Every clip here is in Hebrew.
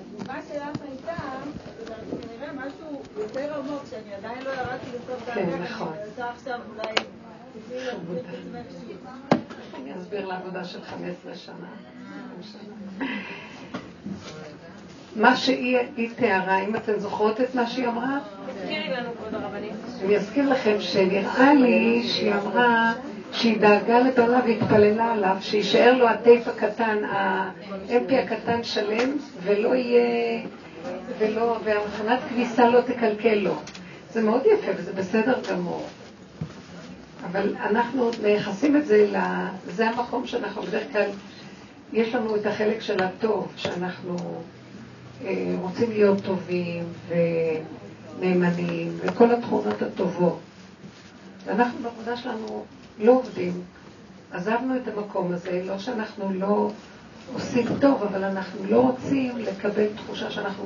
התגובה שלך הייתה, כנראה משהו יותר עמוק, שאני עדיין לא ירדתי לסוף דעתך, כן, נכון. אני רוצה עכשיו אולי... אני אסביר לעבודה של 15 שנה. מה שהיא תיארה, אם אתן זוכרות את מה שהיא אמרה? תזכירי לנו, כבוד הרבנית. אני אזכיר לכם שנראה לי שהיא אמרה שהיא דאגה לבעלה והתפללה עליו, שיישאר לו הטייפ הקטן, האפי הקטן שלם, ולא יהיה, ולא, והמכונת כביסה לא תקלקל לו. זה מאוד יפה וזה בסדר גמור. אבל אנחנו מייחסים את זה, זה המקום שאנחנו בדרך כלל, יש לנו את החלק של הטוב, שאנחנו אה, רוצים להיות טובים ונאמנים, וכל התכונות הטובות. ואנחנו בעבודה שלנו לא עובדים. עזבנו את המקום הזה, לא שאנחנו לא עושים טוב, אבל אנחנו לא רוצים לקבל תחושה שאנחנו...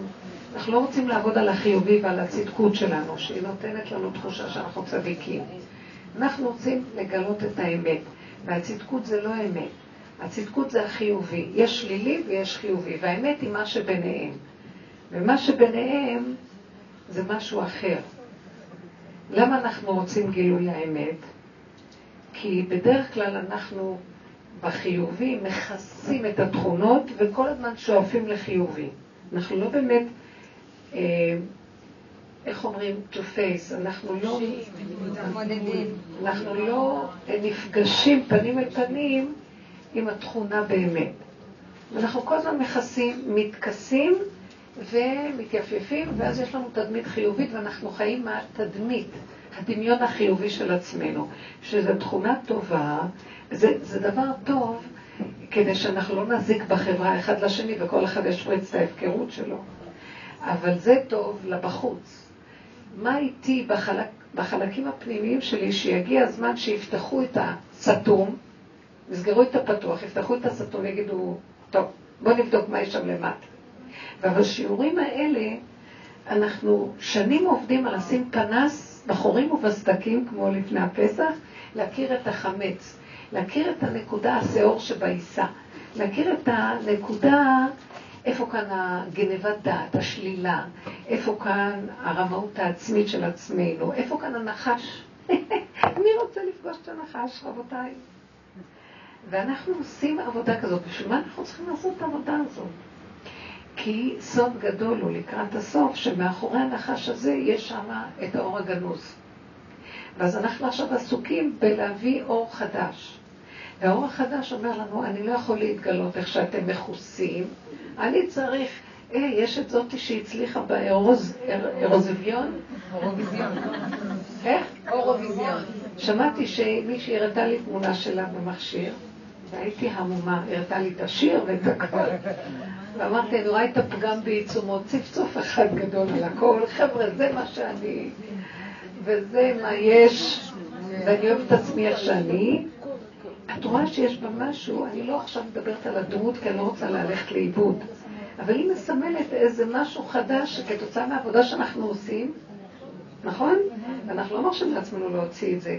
אנחנו לא רוצים לעבוד על החיובי ועל הצדקות שלנו, שהיא נותנת לנו תחושה שאנחנו צדיקים. אנחנו רוצים לגלות את האמת, והצדקות זה לא אמת. הצדקות זה החיובי. יש שלילי ויש חיובי, והאמת היא מה שביניהם. ומה שביניהם זה משהו אחר. למה אנחנו רוצים גילוי האמת? כי בדרך כלל אנחנו בחיובי מכסים את התכונות וכל הזמן שואפים לחיובי. אנחנו לא באמת, אה, איך אומרים, to face, אנחנו לא, אנחנו לא נפגשים פנים אל פנים עם התכונה באמת. אנחנו כל הזמן מכסים, מתכסים ומתייפייפים, ואז יש לנו תדמית חיובית ואנחנו חיים מהתדמית. הדמיון החיובי של עצמנו, שזו תכונה טובה, זה, זה דבר טוב כדי שאנחנו לא נזיק בחברה אחד לשני וכל אחד ישפריץ את ההפקרות שלו. אבל זה טוב לבחוץ. מה איתי בחלק, בחלקים הפנימיים שלי, שיגיע הזמן שיפתחו את הסתום, יסגרו את הפתוח, יפתחו את הסתום, יגידו, טוב, בואו נבדוק מה יש שם למטה. ובשיעורים האלה, אנחנו שנים עובדים על לשים פנס בחורים ובסדקים, כמו לפני הפסח, להכיר את החמץ, להכיר את הנקודה, השעור שבעיסה, להכיר את הנקודה, איפה כאן הגנבת דעת, השלילה, איפה כאן הרמאות העצמית של עצמנו, איפה כאן הנחש. מי רוצה לפגוש את הנחש, רבותיי? ואנחנו עושים עבודה כזאת. בשביל מה אנחנו צריכים לעשות את העבודה הזאת? כי סוד גדול הוא לקראת הסוף, שמאחורי הנחש הזה יש שם את האור הגנוז. ואז אנחנו עכשיו עסוקים בלהביא אור חדש. והאור החדש אומר לנו, אני לא יכול להתגלות איך שאתם מכוסים, אני צריך, אה, יש את זאתי שהצליחה באירוזיביון? אורוויזיון. איך? אורוויזיון. שמעתי שמישהי הראתה לי תמונה שלה במכשיר, והייתי המומה, הראתה לי את השיר ואת הכל. ואמרתי, אני רואה את הפגם בעיצומו, צפצוף אחד גדול על הכל, חבר'ה, זה מה שאני, וזה מה יש, ואני אוהבת את עצמי איך שאני. את רואה שיש בה משהו, אני לא עכשיו מדברת על הדמות, כי אני לא רוצה ללכת לאיבוד, אבל היא מסמלת איזה משהו חדש שכתוצאה מהעבודה שאנחנו עושים, נכון? ואנחנו לא מרשים לעצמנו להוציא את זה.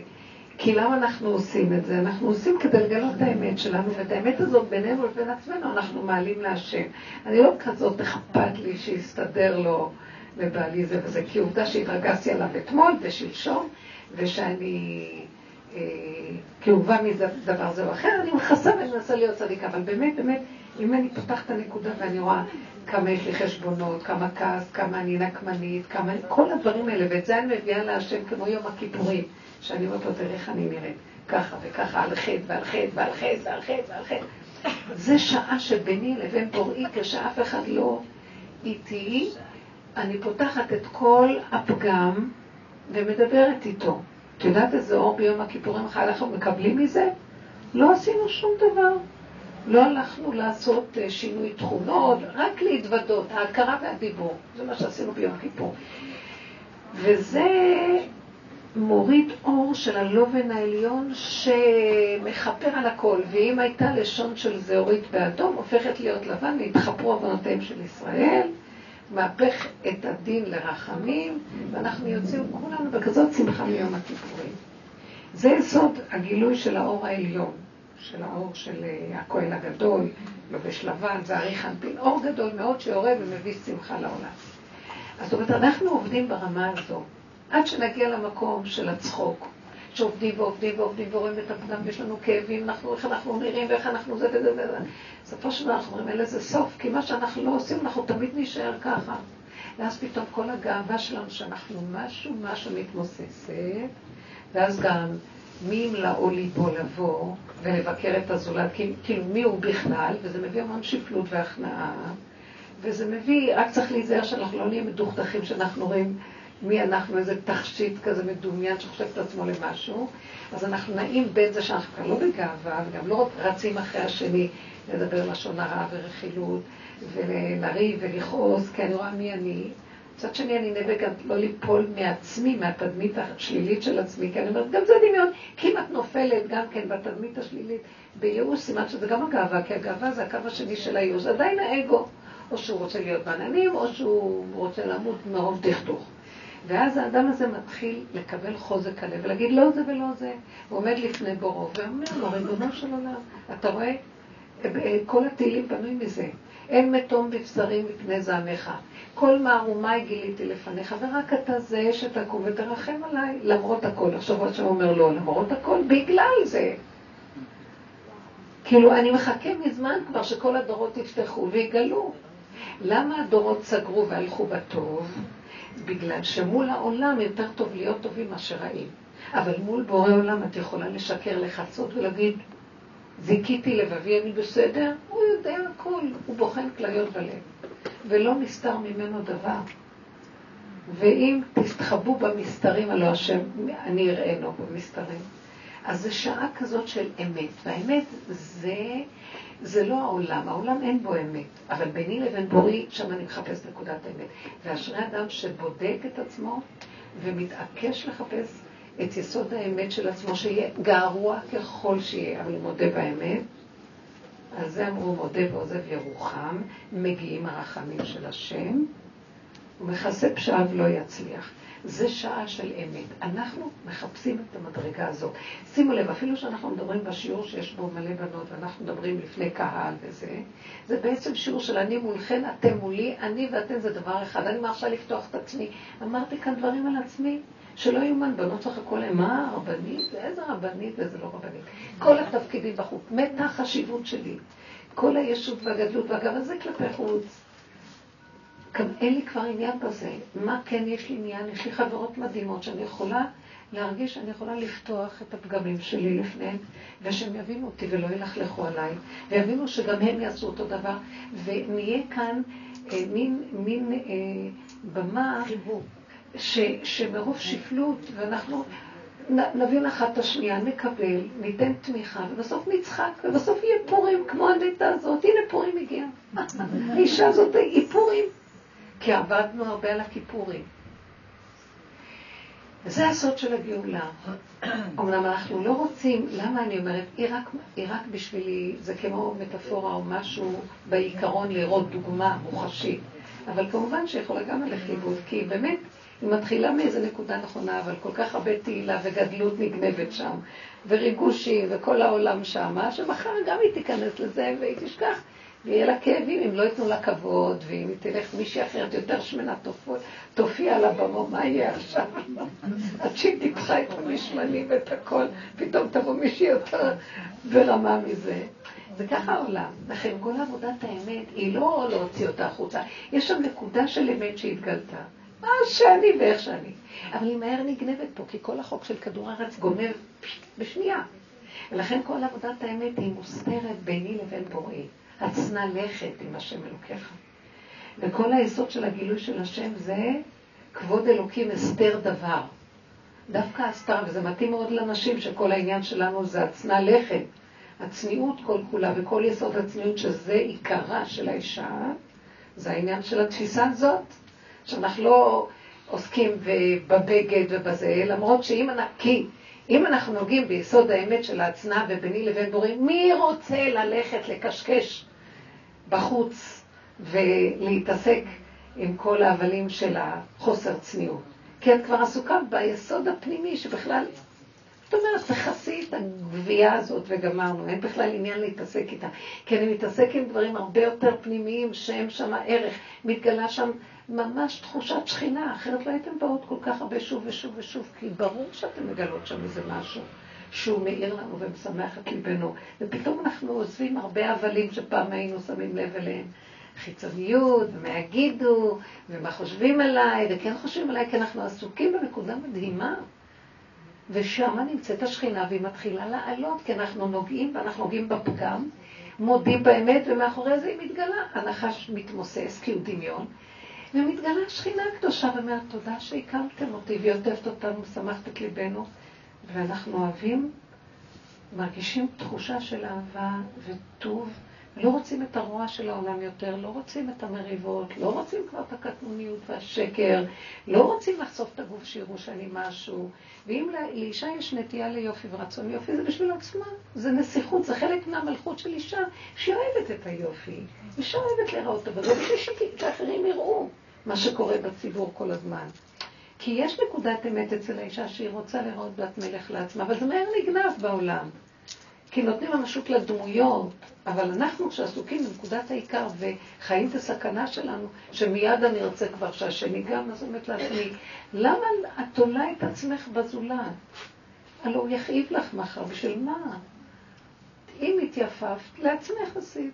כי למה אנחנו עושים את זה? אנחנו עושים כדי לגלות את האמת שלנו, ואת האמת הזאת בינינו לבין עצמנו אנחנו מעלים להשם. אני לא כזאת אכפת לי שיסתדר לו לבעלי זה וזה, כי עובדה שהתרגזתי עליו אתמול ושלשום, ושאני כאובה מזה דבר זה או אחר, אני מכסה ואני מנסה להיות צדיקה, אבל באמת, באמת, אם אני פותחת את הנקודה ואני רואה כמה יש לי חשבונות, כמה כעס, כמה אני נקמנית, כמה... כל הדברים האלה, ואת זה אני מביאה להשם כמו יום הכיפורים. שאני אומרת לו, תראה איך אני נראית, ככה וככה, על חטא ועל חטא ועל חטא ועל חטא. זה שעה שביני לבין בוראי, כשאף אחד לא איתי, אני פותחת את כל הפגם ומדברת איתו. את יודעת איזה אור ביום הכיפורים איך אנחנו מקבלים מזה? לא עשינו שום דבר. לא הלכנו לעשות אה, שינוי תכונות, רק להתוודות, ההכרה והדיבור. זה מה שעשינו ביום כיפור. וזה מוריד אור של הלובן העליון שמכפר על הכל, ואם הייתה לשון של זהורית באדום, הופכת להיות לבן, והתחפרו עוונותיהם של ישראל, מהפך את הדין לרחמים, ואנחנו יוצאים כולנו בכזאת שמחה מיום הכיפורים. זה יסוד הגילוי של האור העליון, של האור של אה, הכהן הגדול, לובש לבן, זה ארי חנפין, אור גדול מאוד שיורד ומביא שמחה לעולם. אז זאת אומרת, אנחנו עובדים ברמה הזו, עד שנגיע למקום של הצחוק, שעובדים ועובדים ועובדים ורואים את הפגם, ויש לנו כאבים, אנחנו, איך אנחנו נראים ואיך אנחנו זה וזה וזה. בסופו של דבר אנחנו אומרים, אין לזה סוף, כי מה שאנחנו לא עושים, אנחנו תמיד נישאר ככה. ואז פתאום כל הגאווה שלנו, שאנחנו משהו, משהו מתמוססת, ואז גם מי ימלאו ליבו לבוא ולבקר את הזולת, כאילו מי הוא בכלל, וזה מביא המון שפלות והכנעה, וזה מביא, רק צריך להיזהר שאנחנו לא נהיה מדוכדכים, שאנחנו רואים מי אנחנו, איזה תכשיט כזה מדומיין שחושב את עצמו למשהו, אז אנחנו נעים בין זה שאנחנו כבר לא בגאווה, וגם לא רצים אחרי השני לדבר לשון הרע ורכילות, ולריב ולכעוס, כי אני רואה מי אני. מצד שני, אני נאבק גם לא ליפול מעצמי, מהתדמית השלילית של עצמי, כי אני אומרת, גם זה דמיון, כי אם את נופלת גם כן בתדמית השלילית, בייאוש, סימן שזה גם הגאווה, כי הגאווה זה הקו השני של הייאוש, עדיין האגו, או שהוא רוצה להיות בעננים, או שהוא רוצה למות מרוב דכדוך. ואז האדם הזה מתחיל לקבל חוזק הלב ולהגיד לא זה ולא זה. הוא עומד לפני בורו ואומר לו, ריבונו של עולם, אתה רואה? כל התהילים בנוי מזה. אין מתום בבשרים מפני זעמך. כל מערומי גיליתי לפניך, ורק אתה זה שתקום ותרחם עליי, למרות הכל. עכשיו השם אומר לא, למרות הכל, בגלל זה. כאילו, אני מחכה מזמן כבר שכל הדורות יפתחו ויגלו. למה הדורות סגרו והלכו בטוב? בגלל שמול העולם יותר טוב להיות טובים מאשר רעים. אבל מול בורא עולם את יכולה לשקר, לחצות ולהגיד, זיכיתי לבבי, אני בסדר? הוא יודע הכל, הוא בוחן כליות בלב, ולא נסתר ממנו דבר. ואם תסתחבו במסתרים, הלא השם, אני אראנו במסתרים. אז זו שעה כזאת של אמת, והאמת זה, זה לא העולם, העולם אין בו אמת, אבל ביני לבין בורי, שם אני מחפש נקודת האמת. ואשרי אדם שבודק את עצמו ומתעקש לחפש את יסוד האמת של עצמו, שיהיה גרוע ככל שיהיה, אבל מודה באמת. על זה אמרו מודה ועוזב ירוחם, מגיעים הרחמים של השם, ומכסה פשעיו לא יצליח. זה שעה של אמת. אנחנו מחפשים את המדרגה הזאת. שימו לב, אפילו שאנחנו מדברים בשיעור שיש בו מלא בנות, ואנחנו מדברים לפני קהל וזה, זה בעצם שיעור של אני מולכן, אתם מולי, אני ואתם זה דבר אחד. אני מרשה לפתוח את עצמי. אמרתי כאן דברים על עצמי. שלא יאומן, בנות צחקו להם, מה, רבנית? איזה רבנית ואיזה לא רבנית. כל התפקידים בחוץ, מתה החשיבות שלי. כל הישות והגדלות והגב הזה כלפי חוץ. גם אין לי כבר עניין בזה. מה כן יש לי עניין? יש לי חברות מדהימות שאני יכולה להרגיש שאני יכולה לפתוח את הפגמים שלי לפניהם, ושהם יבינו אותי ולא ילכלכו עליי, ויבינו שגם הם יעשו אותו דבר, ונהיה כאן אה, מין, מין אה, במה ש, שמרוב שפלות, ואנחנו נבין אחת את השנייה, נקבל, ניתן תמיכה, ובסוף נצחק, ובסוף יהיה פורים כמו הנטע הזאת. הנה פורים הגיע. האישה הזאת היא פורים. כי עבדנו הרבה על הכיפורים. וזה הסוד של הגאולה. אמנם אנחנו לא רוצים, למה אני אומרת, היא רק, היא רק בשבילי, זה כמו מטאפורה או משהו בעיקרון לראות דוגמה מוחשית. אבל כמובן שיכולה גם ללכת לאיבוד, כי באמת, היא מתחילה מאיזה נקודה נכונה, אבל כל כך הרבה תהילה וגדלות נגנבת שם, וריגושים, וכל העולם שם, שמחר גם היא תיכנס לזה והיא תשכח ויהיה לה כאבים אם לא ייתנו לה כבוד, ואם היא תלך מישהי אחרת יותר שמנה, תופיע על הבמה, מה יהיה עכשיו? עד שהיא תיקחה את המשמנים ואת הכל, פתאום תבוא מישהי יותר ברמה מזה. זה ככה העולם. לכן כל עבודת האמת היא לא להוציא אותה החוצה. יש שם נקודה של אמת שהתגלתה. מה שאני ואיך שאני. אבל היא מהר נגנבת פה, כי כל החוק של כדור הארץ גונב בשנייה. ולכן כל עבודת האמת היא מוסתרת ביני לבין בוראי. הצנע לכת עם השם אלוקיך. וכל היסוד של הגילוי של השם זה כבוד אלוקים הסתר דבר. דווקא הסתר, וזה מתאים מאוד לנשים שכל העניין שלנו זה הצנע לכת. הצניעות כל כולה וכל יסוד הצניעות שזה עיקרה של האישה, זה העניין של התפיסה הזאת, שאנחנו לא עוסקים בבגד ובזה, למרות שאם אנחנו, אם אנחנו נוגעים ביסוד האמת של ההצנעה וביני לבין בורים, מי רוצה ללכת לקשקש בחוץ ולהתעסק עם כל ההבלים של החוסר צניעות? כי את כבר עסוקה ביסוד הפנימי שבכלל זאת אומרת, תכסי את הגבייה הזאת וגמרנו, אין בכלל עניין להתעסק איתה. כי אני מתעסק עם דברים הרבה יותר פנימיים, שהם שם ערך, מתגלה שם ממש תחושת שכינה, אחרת לא הייתם באות כל כך הרבה שוב ושוב ושוב, כי ברור שאתם מגלות שם איזה משהו. שהוא מאיר לנו ומשמח את ליבנו, ופתאום אנחנו עוזבים הרבה הבלים שפעם היינו שמים לב אליהם. חיצוניות, ומה יגידו, ומה חושבים עליי, וכן חושבים עליי, כי אנחנו עסוקים בנקודה מדהימה. ושם נמצאת השכינה, והיא מתחילה לעלות, כי אנחנו נוגעים, ואנחנו נוגעים בפגם, מודים באמת, ומאחורי זה היא מתגלה. הנחש מתמוסס, כי הוא דמיון, ומתגלה השכינה הקדושה, ואומרת, תודה שהקמתם אותי, והיא עוטפת אותנו, שמחת את ליבנו, ואנחנו אוהבים, מרגישים תחושה של אהבה וטוב. לא רוצים את הרוע של העולם יותר, לא רוצים את המריבות, לא רוצים כבר את הקטנוניות והשקר, לא רוצים לחשוף את הגוף שיראו שאני משהו. ואם לאישה יש נטייה ליופי ורצון יופי, זה בשביל עצמה. זה נסיכות, זה חלק מהמלכות של אישה, שהיא אוהבת את היופי. אישה אוהבת להיראות טוב, זה בשביל שאחרים יראו מה שקורה בציבור כל הזמן. כי יש נקודת אמת אצל האישה שהיא רוצה לראות בת מלך לעצמה, אבל זה מהר נגנב בעולם. כי נותנים ממשות לדמויות, אבל אנחנו שעסוקים בנקודת העיקר וחיים את הסכנה שלנו, שמיד אני רוצה כבר שהשני גם, אז אומרת לעצמי, למה את תולה את עצמך בזולת? הלוא הוא יכאיב לך מחר, בשביל מה? אם התייפפת, לעצמך עשית.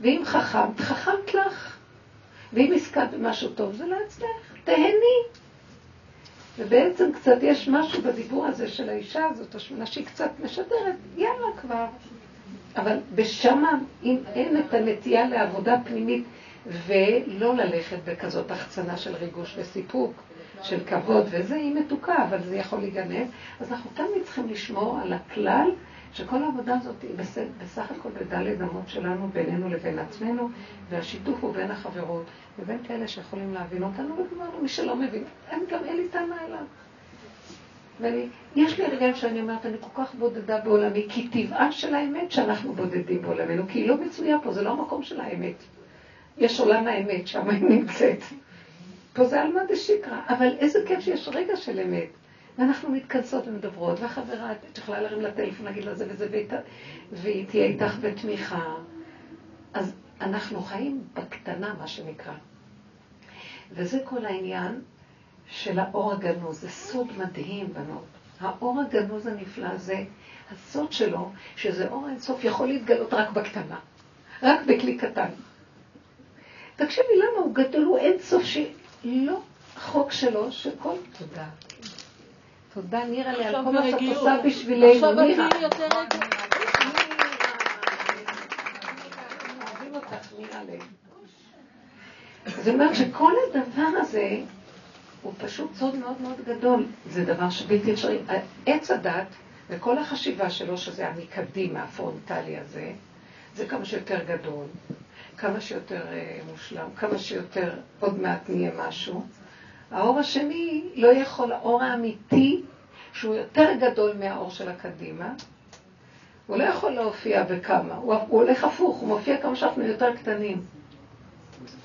ואם חכמת, חכמת לך. ואם הזכרת במשהו טוב, זה לעצמך. תהני. ובעצם קצת יש משהו בדיבור הזה של האישה הזאת, השמונה, שהיא קצת משדרת, יאללה כבר. אבל בשמה, אם אין את הנטייה לעבודה פנימית, ולא ללכת בכזאת החצנה של ריגוש וסיפוק, של כבוד וזה, היא מתוקה, אבל זה יכול להיגנב, אז אנחנו תמיד צריכים לשמור על הכלל שכל העבודה הזאת היא בסך, בסך הכל בדלת אמות שלנו בינינו לבין עצמנו, והשיתוף הוא בין החברות ובין כאלה שיכולים להבין אותנו, וכמובן מי שלא מבין, אין, גם אין לי טענה אליו. ויש לי רגעים שאני אומרת, אני כל כך בודדה בעולמי, כי טבעה של האמת שאנחנו בודדים בעולמנו, כי היא לא מצויה פה, זה לא המקום של האמת. יש עולם האמת, שם היא נמצאת. פה זה עלמא דשיקרא, אבל איזה כיף שיש רגע של אמת. ואנחנו מתכנסות ומדברות, והחברה, את יכולה להרים לטלפון, להגיד לה זה וזה, והיא תהיה איתך בתמיכה. אז אנחנו חיים בקטנה, מה שנקרא. וזה כל העניין של האור הגנוז. זה סוד מדהים, בנות. האור הגנוז הנפלא הזה, הסוד שלו, שזה אור אינסוף, יכול להתגלות רק בקטנה. רק בכלי קטן. תקשיבי, למה הוא גדול, הוא אינסוף, שלא החוק שלו, שכל... תודה. תודה, נירה, לי על כל מה שאת עושה בשבילנו, נירה. זאת אומרת שכל הדבר הזה הוא פשוט סוד מאוד מאוד גדול. זה דבר שבלתי אפשרי. עץ הדת וכל החשיבה שלו, שזה המקדימה, הפרונטלי הזה, זה כמה שיותר גדול, כמה שיותר אה, מושלם, כמה שיותר עוד מעט נהיה משהו. האור השני לא יכול, האור האמיתי, שהוא יותר גדול מהאור של הקדימה, הוא לא יכול להופיע בכמה, הוא, הוא הולך הפוך, הוא מופיע כמה שאנחנו יותר קטנים.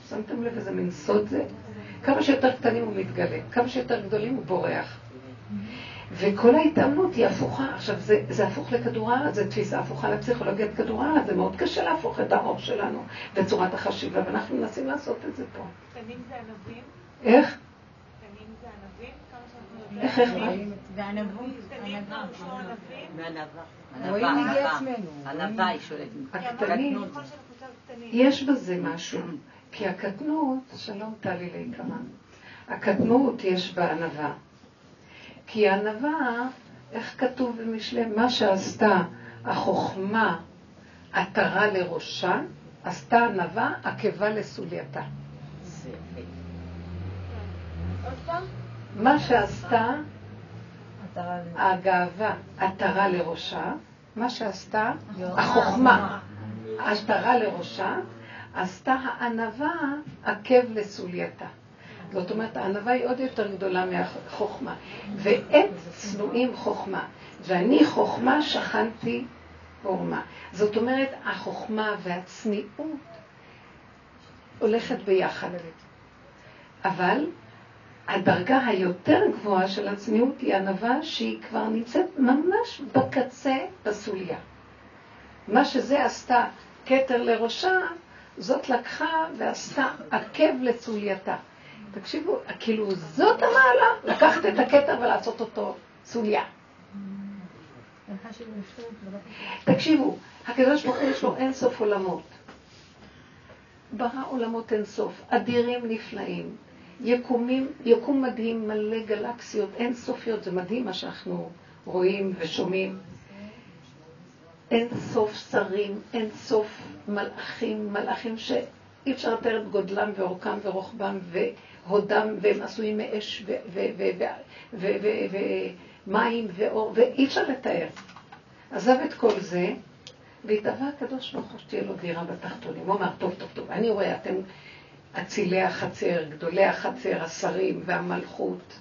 שמתם לב איזה מין סוד זה? כמה שיותר קטנים הוא מתגלה, כמה שיותר גדולים הוא בורח. וכל ההתאמנות היא הפוכה. עכשיו, זה, זה הפוך לכדור הארץ, זו תפיסה הפוכה לפסיכולוגיית כדור הארץ, זה מאוד קשה להפוך את האור שלנו בצורת החשיבה, ואנחנו מנסים לעשות את זה פה. קטנים זה ענבים? איך? היא שולטת. יש בזה משהו. כי הקטנות, שלום טלי ליקרה, הקטנות יש בה ענווה. כי הענווה, איך כתוב במשלי, מה שעשתה החוכמה עטרה לראשה, עשתה ענווה עקבה לסולייתה. עוד פעם? מה שעשתה הגאווה עטרה לראשה, מה שעשתה החוכמה עטרה לראשה, עשתה הענווה עקב לסולייתה. זאת אומרת, הענווה היא עוד יותר גדולה מהחוכמה. והם צנועים חוכמה. ואני חוכמה שכנתי עורמה. זאת אומרת, החוכמה והצניעות הולכת ביחד. אבל הדרגה היותר גבוהה של הצניעות היא ענווה שהיא כבר נמצאת ממש בקצה בסוליה. מה שזה עשתה כתר לראשה, זאת לקחה ועשתה עקב לצולייתה. תקשיבו, כאילו זאת המעלה, לקחת את הכתר ולעשות אותו צוליה. תקשיבו, הקדוש ברוך הוא יש לו אין סוף עולמות. ברא עולמות אין סוף, אדירים נפלאים, יקומים, יקום מדהים מלא גלקסיות אין סופיות, זה מדהים מה שאנחנו רואים ושומעים. אין סוף שרים, אין סוף מלאכים, מלאכים שאי אפשר לתאר את גודלם ואורכם ורוחבם והודם, והם עשויים מאש ומים ואור, ואי אפשר לתאר. עזב את כל זה, והתאווה הקדוש ברוך הוא שתהיה לו דירה בתחתונים. הוא אמר, טוב, טוב, טוב, אני רואה, אתם אצילי החצר, גדולי החצר, השרים והמלכות,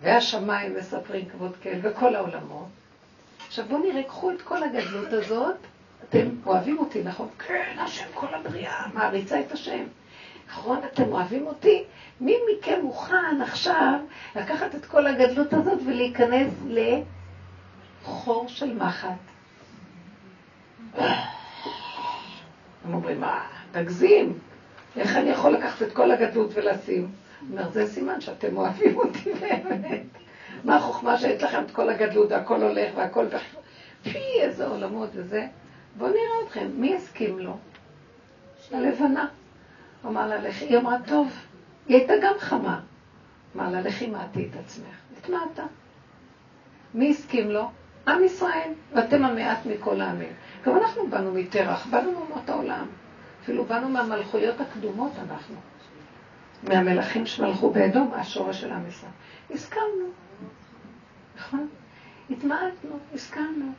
והשמיים מספרים כבוד כאל, וכל העולמות. עכשיו בואו נראה, קחו את כל הגדלות הזאת, אתם אוהבים אותי, נכון? כן, השם כל הבריאה, מעריצה את השם. נכון, אתם אוהבים אותי? מי מכם מוכן עכשיו לקחת את כל הגדלות הזאת ולהיכנס לחור של מחט? הם אומרים, מה, תגזים, איך אני יכול לקחת את כל הגדלות ולשים? הוא אומר, זה סימן שאתם אוהבים אותי באמת. מה החוכמה שיש לכם את כל הגדלות והכל הולך והכל? פי, איזה עולמות וזה. בואו נראה אתכם, מי יסכים לו? הלבנה. אמר לה, לכי, היא אמרה, טוב, היא הייתה גם חמה. אמר לה, לכי מעטי את עצמך. התמעטה. מי הסכים לו? עם ישראל, ואתם המעט מכל העמים. גם אנחנו באנו מטרח, באנו מאומות העולם. אפילו באנו מהמלכויות הקדומות אנחנו. מהמלכים שמלכו באדום, השורש של עם ישראל. הסכמנו. נכון? התמעטנו, הסכמנו.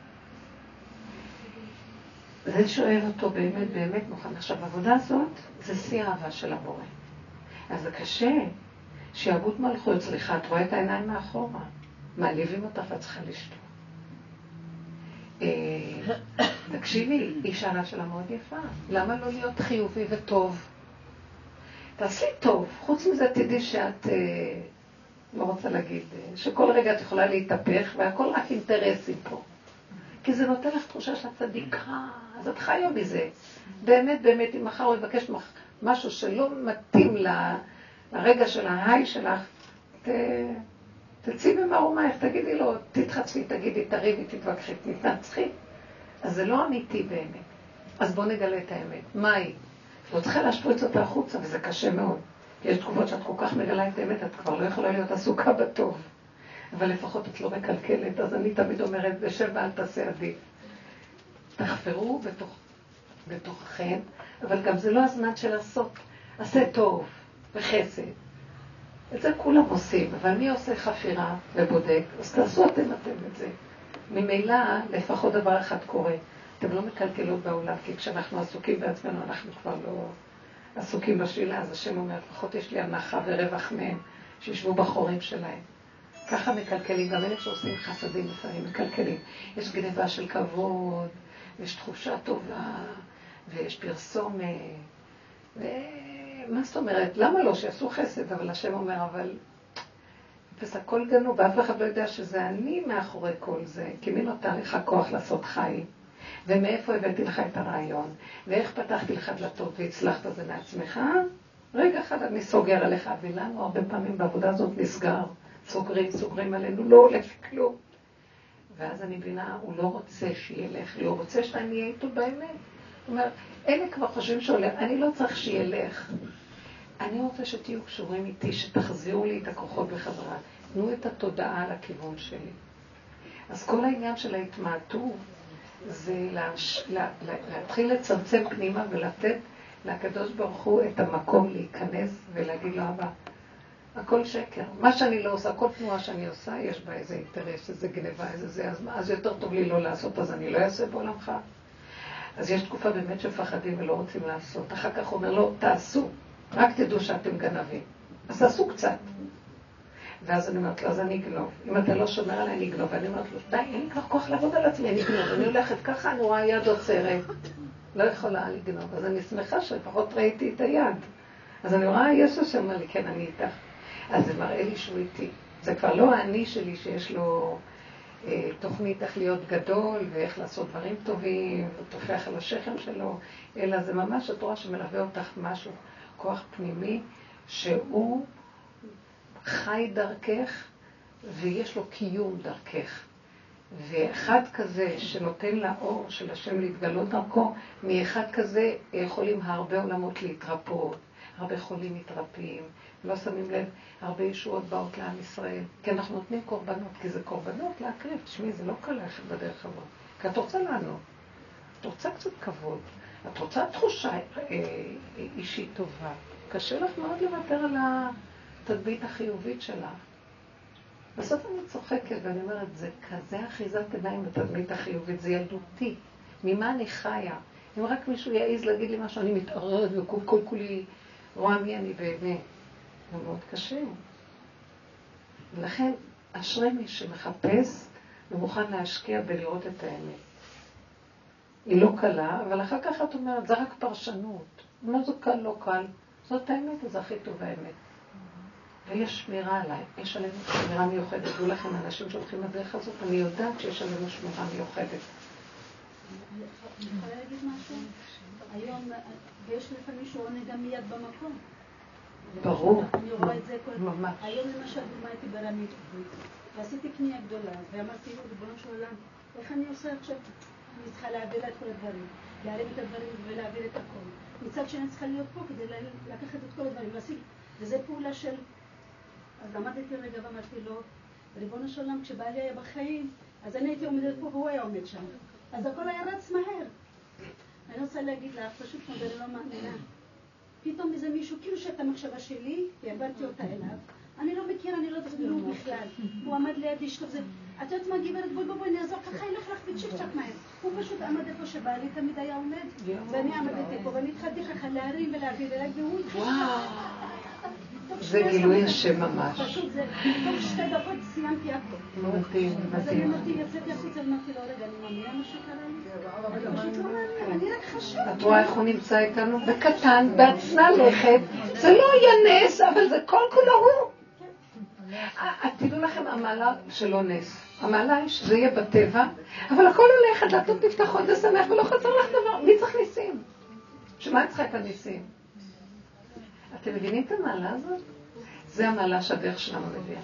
זה שאוהב אותו באמת באמת מוכן. עכשיו, העבודה הזאת זה שיא האהבה של הבורא. אז זה קשה. שיעבוד מלכות, סליחה, את רואה את העיניים מאחורה. מעליבים אותך ואת צריכה לשתות. אה, תקשיבי, היא שאלה שלה מאוד יפה. למה לא להיות חיובי וטוב? תעשי טוב. חוץ מזה תדעי שאת, אה, לא רוצה להגיד, אה, שכל רגע את יכולה להתהפך והכל רק אינטרסים פה. כי זה נותן לך תחושה שאת צדיקה, אז את חיה מזה. באמת, באמת, אם מחר הוא יבקש משהו שלא מתאים לרגע של ההיי שלך, ת... תצאי במרומייך, תגידי לו, תתחצפי, תגידי, תריבי, תתווכחי, תתנצחי. אז זה לא אמיתי באמת. אז בואו נגלה את האמת. מה היא? את לא צריכה להשפריץ אותה החוצה, וזה קשה מאוד. יש תקופות שאת כל כך מגלה את האמת, את כבר לא יכולה להיות עסוקה בטוב. אבל לפחות את לא מקלקלת, אז אני תמיד אומרת, בשב ואל תעשה עדיף. תחפרו בתוככם, אבל גם זה לא הזמן של לעשות. עשה טוב וחסד. את זה כולם עושים, אבל מי עושה חפירה ובודק? אז תעשו אתם אתם את זה. ממילא, לפחות דבר אחד קורה. אתם לא מקלקלות בעולם, כי כשאנחנו עסוקים בעצמנו, אנחנו כבר לא עסוקים בשלילה, אז השם אומר, לפחות יש לי הנחה ורווח מהם, שישבו בחורים שלהם. ככה מקלקלים, גם אלה שעושים חסדים לפעמים מקלקלים. יש גניבה של כבוד, ויש תחושה טובה, ויש פרסומת, ומה זאת אומרת? למה לא? שיעשו חסד, אבל השם אומר, אבל... וזה הכל גנוב, ואף אחד לא יודע שזה אני מאחורי כל זה, כי מי נותן לך כוח לעשות חיים? ומאיפה הבאתי לך את הרעיון? ואיך פתחתי לך דלתות והצלחת זה מעצמך? רגע אחד אני סוגר עליך, ולנו הרבה פעמים בעבודה הזאת נסגר. סוגרים, סוגרים עלינו, לא הולך כלום. ואז אני מבינה, הוא לא רוצה שילך לי, הוא רוצה שאני אהיה איתו באמת. הוא אומר, אלה כבר חושבים שהולך, אני לא צריך שילך. אני רוצה שתהיו קשורים איתי, שתחזירו לי את הכוחות בחזרה. תנו את התודעה לכיוון שלי. אז כל העניין של ההתמעטות זה להש... לה... לה... להתחיל לצמצם פנימה ולתת לקדוש ברוך הוא את המקום להיכנס ולהגיד לו, אבא, הכל שקר. מה שאני לא עושה, כל תנועה שאני עושה, יש בה איזה אינטרס, איזה גניבה, איזה זה, אז, אז יותר טוב לי לא לעשות, אז אני לא אעשה בעולמך. אז יש תקופה באמת שמפחדים ולא רוצים לעשות. אחר כך אומר, לא, תעשו, רק תדעו שאתם גנבים. אז תעשו קצת. ואז אני אומרת לו, אז אני אגנוב. אם אתה לא שומר עליי, אני אגנוב. ואני אומרת לו, די, אין לי כבר כוח לעבוד על עצמי, אני אגנוב. אני הולכת ככה, אני רואה יד עוצרת. לא יכולה לגנוב. אז אני שמחה שלפחות ראיתי את היד. אז אני רואה, יש השם, לי, כן, אני איתך. אז זה מראה לי שהוא איתי. זה כבר לא האני שלי שיש לו תוכנית איך להיות גדול ואיך לעשות דברים טובים, וטופח על השכם שלו, אלא זה ממש התורה שמלווה אותך משהו, כוח פנימי, שהוא חי דרכך ויש לו קיום דרכך. ואחד כזה שנותן לאור של השם להתגלות דרכו, מאחד כזה יכולים הרבה עולמות להתרפות, הרבה חולים מתרפים, לא שמים לב, הרבה ישועות באות לעם ישראל, כי אנחנו נותנים קורבנות, כי זה קורבנות להקריב, תשמעי, זה לא קל ללכת בדרך הזאת, כי את רוצה לענות, את רוצה קצת כבוד, את רוצה תחושה אה, אישית טובה, קשה לך מאוד לוותר על התדמית החיובית שלך. בסוף אני צוחקת ואני אומרת, זה כזה אחיזת עיניים בתדמית החיובית, זה ילדותי. ממה אני חיה? אם רק מישהו יעז להגיד לי משהו, אני מתערערת וכל כולי רואה מי אני באמת. זה מאוד קשה. ולכן, אשרי מי שמחפש ומוכן להשקיע בלראות את האמת. היא לא קלה, אבל אחר כך את אומרת, זה רק פרשנות. מה זה קל, לא קל? זאת האמת, זה הכי טוב האמת. ויש שמירה עליי, יש עלינו שמירה מיוחדת. דעו לכם, אנשים שהולכים לדרך הזאת, אני יודעת שיש עלינו שמירה מיוחדת. אני יכולה להגיד משהו? היום, ויש לפעמים שהוא עונה גם מיד במקום. ברור. אני רואה את זה כל... ממש. היום למשל, דוגמא הייתי ברמית, ועשיתי קנייה גדולה, ואמרתי, ריבונו של עולם, איך אני עושה עכשיו? אני צריכה להעביר לה את כל הדברים, להרים את הדברים ולהעביר את הכל. מצד שני, אני צריכה להיות פה כדי לקחת את כל הדברים, להשיג, וזה פעולה של... אז עמדתי רגע ואמרתי לו, ריבונו של עולם, כשבעלי היה בחיים, אז אני הייתי עומדת פה והוא היה עומד שם. אז הכל היה רץ מהר. אני רוצה להגיד לך, פשוט מאוד, אני לא מאמינה. פתאום איזה מישהו, כאילו שאת המחשבה שלי, העברתי אותה אליו. אני לא מכירה, אני לא יודעת כלום בכלל. הוא עמד לידי, שלו, זה... את יודעת מה, גברת, בואי בואי אני אעזור ככה, ילך לך בצ'יק מהר. הוא פשוט עמד איפה שבעלי תמיד היה עומד, ואני עמדתי פה, ואני התחלתי ככה להרים ולהעביר אליי, והוא התחיל... זה גילוי השם ממש. פשוט זה, תוך שתי דקות סיימתי הכול. מדהים, אז אני מדהים. יצאתי החוצה, אמרתי לו, רגע, אני מאמינה מה שקרה לי? אני רק חשבתי. את רואה איך הוא נמצא איתנו? בקטן, בעצמה לכת. זה לא יהיה נס, אבל זה כל כולו הוא. תדעו לכם, המעלה שלא נס. המעלה היא שזה יהיה בטבע, אבל הכל הולך, הדלתות נפתחות, זה שמח ולא חסר לך דבר. מי צריך ניסים? שמה את צריכה את הניסים? אתם מבינים את המעלה הזאת? זה המעלה שהדרך שלנו מביאה.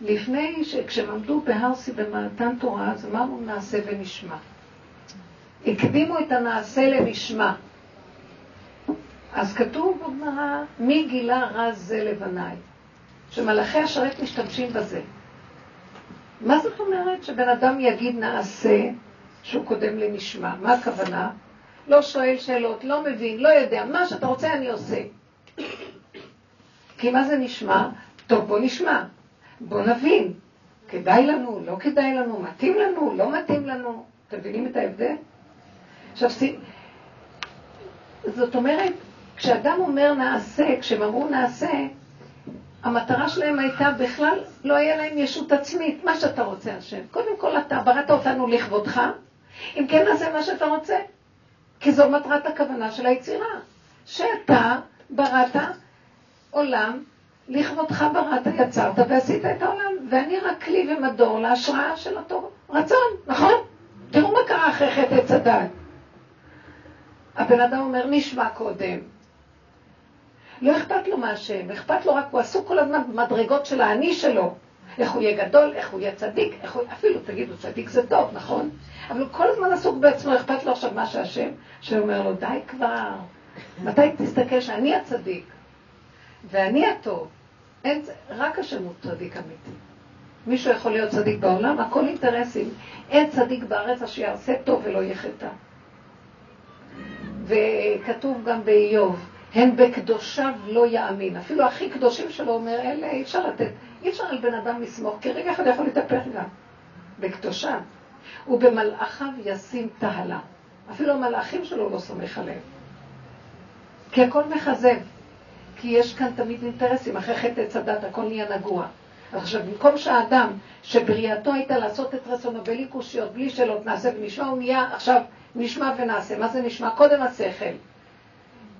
לפני, כשהם עמדו בהרסי במתן תורה, אז אמרנו נעשה ונשמע. הקדימו את הנעשה לנשמע. אז כתוב בגמרא, מי גילה רע זה לבניי? שמלאכי השרת משתמשים בזה. מה זאת אומרת שבן אדם יגיד נעשה שהוא קודם לנשמע? מה הכוונה? לא שואל שאלות, לא מבין, לא יודע, מה שאתה רוצה אני עושה. כי מה זה נשמע? טוב, בוא נשמע, בוא נבין. כדאי לנו, לא כדאי לנו, מתאים לנו, לא מתאים לנו. אתם מבינים את ההבדל? עכשיו, זאת אומרת, כשאדם אומר נעשה, כשהם אמרו נעשה, המטרה שלהם הייתה בכלל, לא היה להם ישות עצמית, מה שאתה רוצה, השם. קודם כל אתה בראת אותנו לכבודך, אם כן נעשה מה שאתה רוצה. כי זו מטרת הכוונה של היצירה. שאתה בראת עולם, לכבודך בראת, יצרת ועשית את העולם, ואני רק כלי ומדור להשראה של אותו רצון, נכון? תראו מה קרה אחרי חטא עץ הדת. הבן אדם אומר, נשמע קודם. לא אכפת לו מהשם, אכפת לו רק, הוא עסוק כל הזמן במדרגות של האני שלו. איך הוא יהיה גדול, איך הוא יהיה צדיק, איך הוא... אפילו תגידו, צדיק זה טוב, נכון? אבל הוא כל הזמן עסוק בעצמו, אכפת לו עכשיו מה שהשם, שאומר לו, די כבר, מתי תסתכל שאני הצדיק, ואני הטוב. אין, רק השם הוא צדיק אמיתי. מישהו יכול להיות צדיק בעולם, הכל אינטרסים. אין צדיק בארץ אשר יעשה טוב ולא יחטא. וכתוב גם באיוב, הן בקדושיו לא יאמין. אפילו הכי קדושים שלו אומר, אלה אי אפשר לתת. אי אפשר על בן אדם לסמוך, כי רגע אחד יכול להתהפך גם. בקדושיו. ובמלאכיו ישים תהלה. אפילו המלאכים שלו לא סומך עליהם. כי הכל מכזב. כי יש כאן תמיד אינטרסים, אחרי חטא עץ הדת הכל נהיה נגוע. עכשיו, במקום שהאדם, שבריאתו הייתה לעשות את רצונו בלי קושיות, בלי שאלות, נעשה ונשמע, הוא נהיה עכשיו נשמע ונעשה. מה זה נשמע? קודם השכל.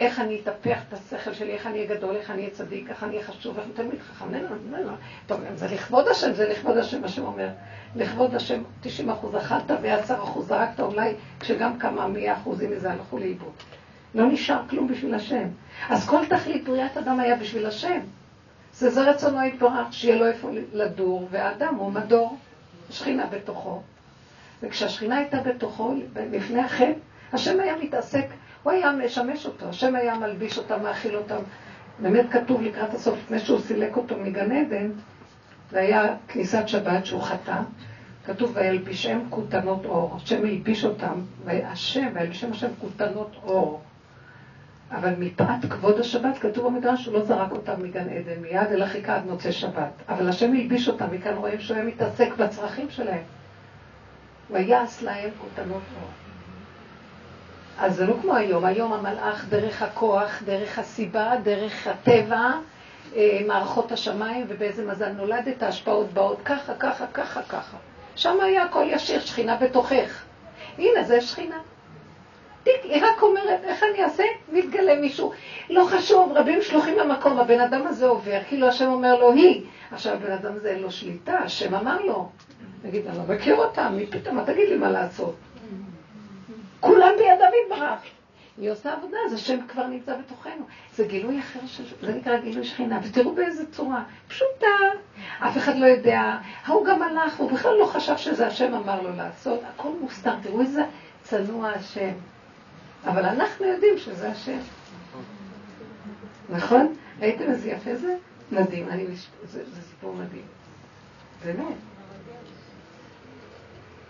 איך אני אטפח את השכל שלי, איך אני אהיה גדול, איך אני אהיה צדיק, איך אני אהיה חשוב, איך אני תלמיד חכם, לא, לא, לא. טוב, זה לכבוד השם, זה לכבוד השם, השם אומר. לכבוד השם, 90 אחוז אכלת ו-10 אחוז זרקת, אולי כשגם כמה מאה אחוזים מזה הלכו לאיבוד. לא נשאר כלום בשביל השם. אז כל תכלית בריאת אדם היה בשביל השם. זה זה רצונו יתברך, שיהיה לו איפה לדור, והאדם הוא מדור, שכינה בתוכו. וכשהשכינה הייתה בתוכו, לפני החטא, השם היה מתעסק, הוא היה משמש אותו, השם היה מלביש אותם, מאכיל אותם. באמת כתוב לקראת הסוף, לפני שהוא סילק אותו מגן עדן, והיה כניסת שבת שהוא חטא, כתוב וילבישם כותנות אור. השם הלביש אותם, והשם, וילבישם השם כותנות אור. אבל מפאת כבוד השבת, כתוב במדרש שהוא לא זרק אותם מגן עדן מיד, אלא חיכה עד מוצא שבת. אבל השם הלביש אותם, מכאן רואים שהוא היה מתעסק בצרכים שלהם. ויעש להם כותנות אור. אז זה לא כמו היום, היום המלאך דרך הכוח, דרך הסיבה, דרך הטבע, אה, מערכות השמיים, ובאיזה מזל נולדת, ההשפעות באות ככה, ככה, ככה, ככה. שם היה הכל ישיר, שכינה בתוכך. הנה, זה שכינה. היא רק אומרת, איך אני אעשה? מתגלה מישהו. לא חשוב, רבים שלוחים למקום, הבן אדם הזה עובר, כאילו השם אומר לו, היא. עכשיו, הבן אדם הזה אין לו שליטה, השם אמר לו. נגיד, אני לא מכיר אותה, מי פתאום, תגיד לי מה לעשות? כולם בידיו יתברך. היא עושה עבודה, אז השם כבר נמצא בתוכנו. זה גילוי אחר, של, זה נקרא גילוי שכינה. ותראו באיזה צורה, פשוטה, אף אחד לא יודע. ההוא גם הלך, הוא בכלל לא חשב שזה השם אמר לו לעשות, הכל מוסתר. תראו איזה צנוע השם. אבל אנחנו יודעים שזה השם. נכון? ראיתם איזה יפה זה? מדהים, אני, זה, זה סיפור מדהים. באמת.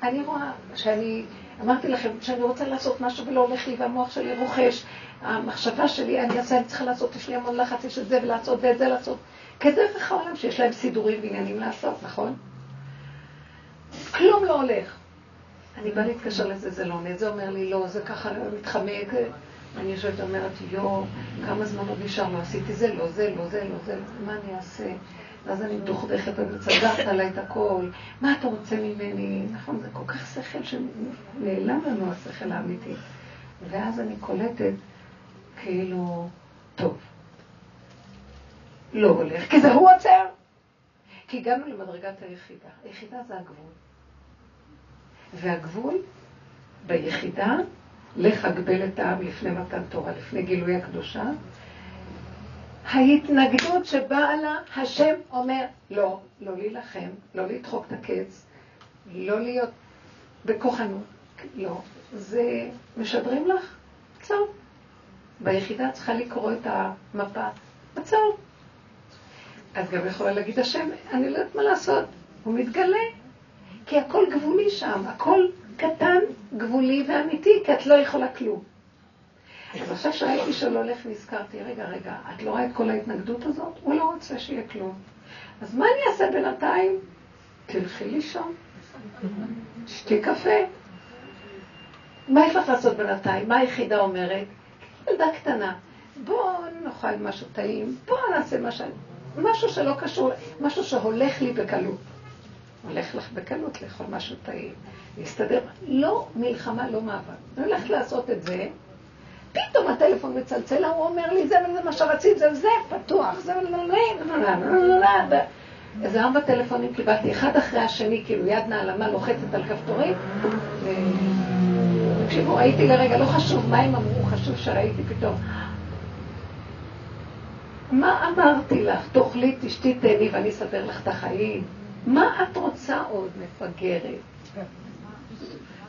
אני רואה שאני, אמרתי לכם שאני רוצה לעשות משהו ולא הולך לי והמוח שלי רוכש. המחשבה שלי, אני אעשה, אני צריכה לעשות, יש לי המון לחץ, יש את זה ולעשות ואת זה לעשות. כדרך העולם שיש להם סידורים ועניינים לעשות, נכון? כלום לא הולך. אני באה להתקשר לזה, זה לא עונה, זה אומר לי לא, זה ככה מתחמק. אני יושבת ואומרת, יואו, כמה זמן עוד נשאר, לא עשיתי זה, לא זה, לא זה, לא זה, מה אני אעשה? ואז אני מדוכדכת וסגרת עליי את הכל, מה אתה רוצה ממני? נכון, זה כל כך שכל שנעלם לנו השכל האמיתי. ואז אני קולטת, כאילו, טוב, לא הולך, כי זה הוא עוצר. כי הגענו למדרגת היחידה. היחידה זה הגבול. והגבול ביחידה, לך אגבל את העם לפני מתן תורה, לפני גילוי הקדושה. ההתנגדות שבאה לה, השם אומר, לא, לא להילחם, לא לדחוק את הקץ, לא להיות בכוחנות, לא. זה משדרים לך, עצור. ביחידה צריכה לקרוא את המפה, עצור. את גם יכולה להגיד, השם, אני לא יודעת מה לעשות, הוא מתגלה, כי הכל גבולי שם, הכל קטן, גבולי ואמיתי, כי את לא יכולה כלום. אז עכשיו שראיתי שלא הולך נזכרתי, רגע, רגע, את לא רואה את כל ההתנגדות הזאת? הוא לא רוצה שיהיה כלום. אז מה אני אעשה בינתיים? תלכי לישון, שתי קפה. מה יש לך לעשות בינתיים? מה היחידה אומרת? ילדה קטנה, בואו נאכל משהו טעים, בואו נעשה משהו, משהו שלא קשור, משהו שהולך לי בקלות. הולך לך בקלות לאכול משהו טעים, להסתדר. לא מלחמה, לא מאבק. אני הולכת לעשות את זה, פתאום הטלפון מצלצל, הוא אומר לי, זה וזה מה שרצית, זה וזה, פתוח, זה וזה, איזה ארבע טלפונים קיבלתי, אחד אחרי השני, כאילו יד נעלמה לוחצת על כפתורים. תקשיבו, ראיתי לרגע, לא חשוב מה הם אמרו, חשוב שראיתי פתאום. מה אמרתי לך? תאכלי, תשתי, תהני ואני אספר לך את החיים. מה את רוצה עוד, מפגרת?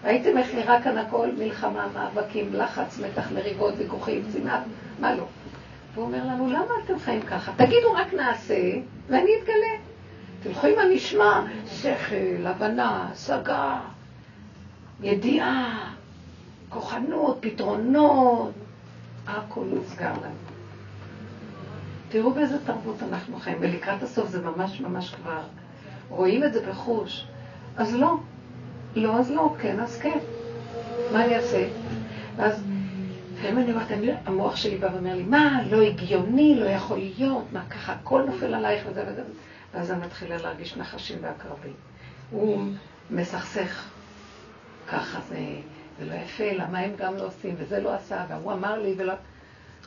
ראיתם איך נראה כאן הכל? מלחמה, מאבקים, לחץ, מתח, מריבות, ויכוחים, צנעת, מה לא? והוא אומר לנו, למה אתם חיים ככה? תגידו רק נעשה, ואני אתגלה. תלכו עם הנשמע, שכל, הבנה, השגה, ידיעה, כוחנות, פתרונות, הכל נסגר לנו. תראו באיזה תרבות אנחנו חיים, ולקראת הסוף זה ממש ממש כבר, רואים את זה בחוש. אז לא, לא, אז לא, כן, אז כן. מה אני אעשה? ואז, לפעמים אני אומרת, המוח שלי בא ואומר לי, מה, לא הגיוני, לא יכול להיות, מה ככה, הכל נופל עלייך וזה וזה. ואז אני מתחילה להרגיש נחשים ועקרבים. הוא מסכסך, ככה זה, זה לא יפה, למה הם גם לא עושים, וזה לא עשה, והוא אמר לי, ולא...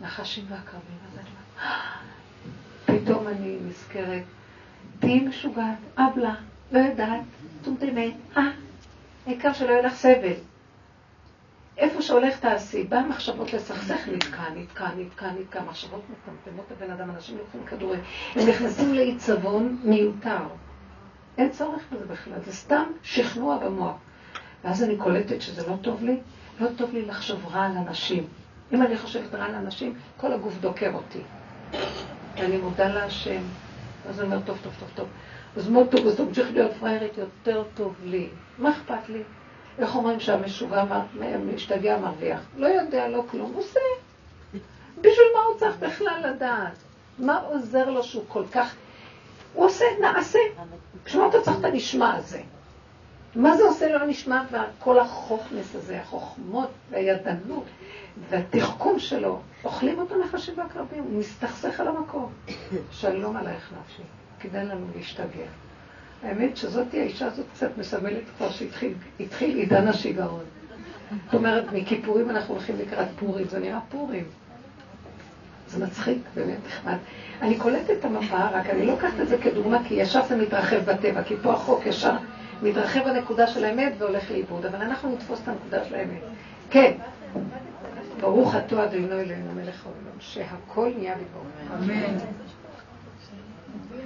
נחשים ועקרבים. אז אני אומרת, פתאום אני נזכרת, תהיי משוגעת, אבלה, לא יודעת, טומטמת, אה, העיקר שלא יהיה לך סבל. איפה שהולך תעשי, בא מחשבות לסכסך, נתקע, נתקע, נתקע, נתקע, מחשבות מטמטמות לבן אדם, אנשים לוקחים כדורים, הם נכנסים לעיצבון מיותר. אין צורך בזה בכלל, זה סתם שכנוע במוח. ואז אני קולטת שזה לא טוב לי, לא טוב לי לחשוב רע על אנשים. אם אני חושבת רע על אנשים, כל הגוף דוקר אותי. ואני מודה להשם. אז אני אומר, טוב, טוב, טוב, טוב. אז מאוד טוב, אז תמשיך להיות פריירית, יותר טוב לי. מה אכפת לי? איך אומרים שהמשוגע, משתגע מרוויח? לא יודע, לא כלום, עושה. בשביל מה הוא צריך בכלל לדעת? מה עוזר לו שהוא כל כך... הוא עושה, נעשה. בשביל מה אתה צריך את הנשמע הזה? מה זה עושה לו נשמע וכל החוכנס הזה, החוכמות והידענות והתחכום שלו, אוכלים אותו נחשים ועקרבים, הוא מסתכסך על המקום. שלום עלייך נפשי, כדאי לנו להשתגע. האמת שזאת האישה הזאת קצת מסמלת כבר שהתחיל עידן השיגעון. זאת אומרת, מכיפורים אנחנו הולכים לקראת פורים, זה נראה פורים. זה מצחיק, באמת נחמד. אני קולטת את המפה, רק אני לא לוקחת את זה כדוגמה, כי ישר זה מתרחב בטבע, כי פה החוק ישר מתרחב הנקודה של האמת והולך לאיבוד, אבל אנחנו נתפוס את הנקודה של האמת. כן. ברוך אתה אדוני אלינו מלך העולם, שהכל נהיה בדברו. אמן.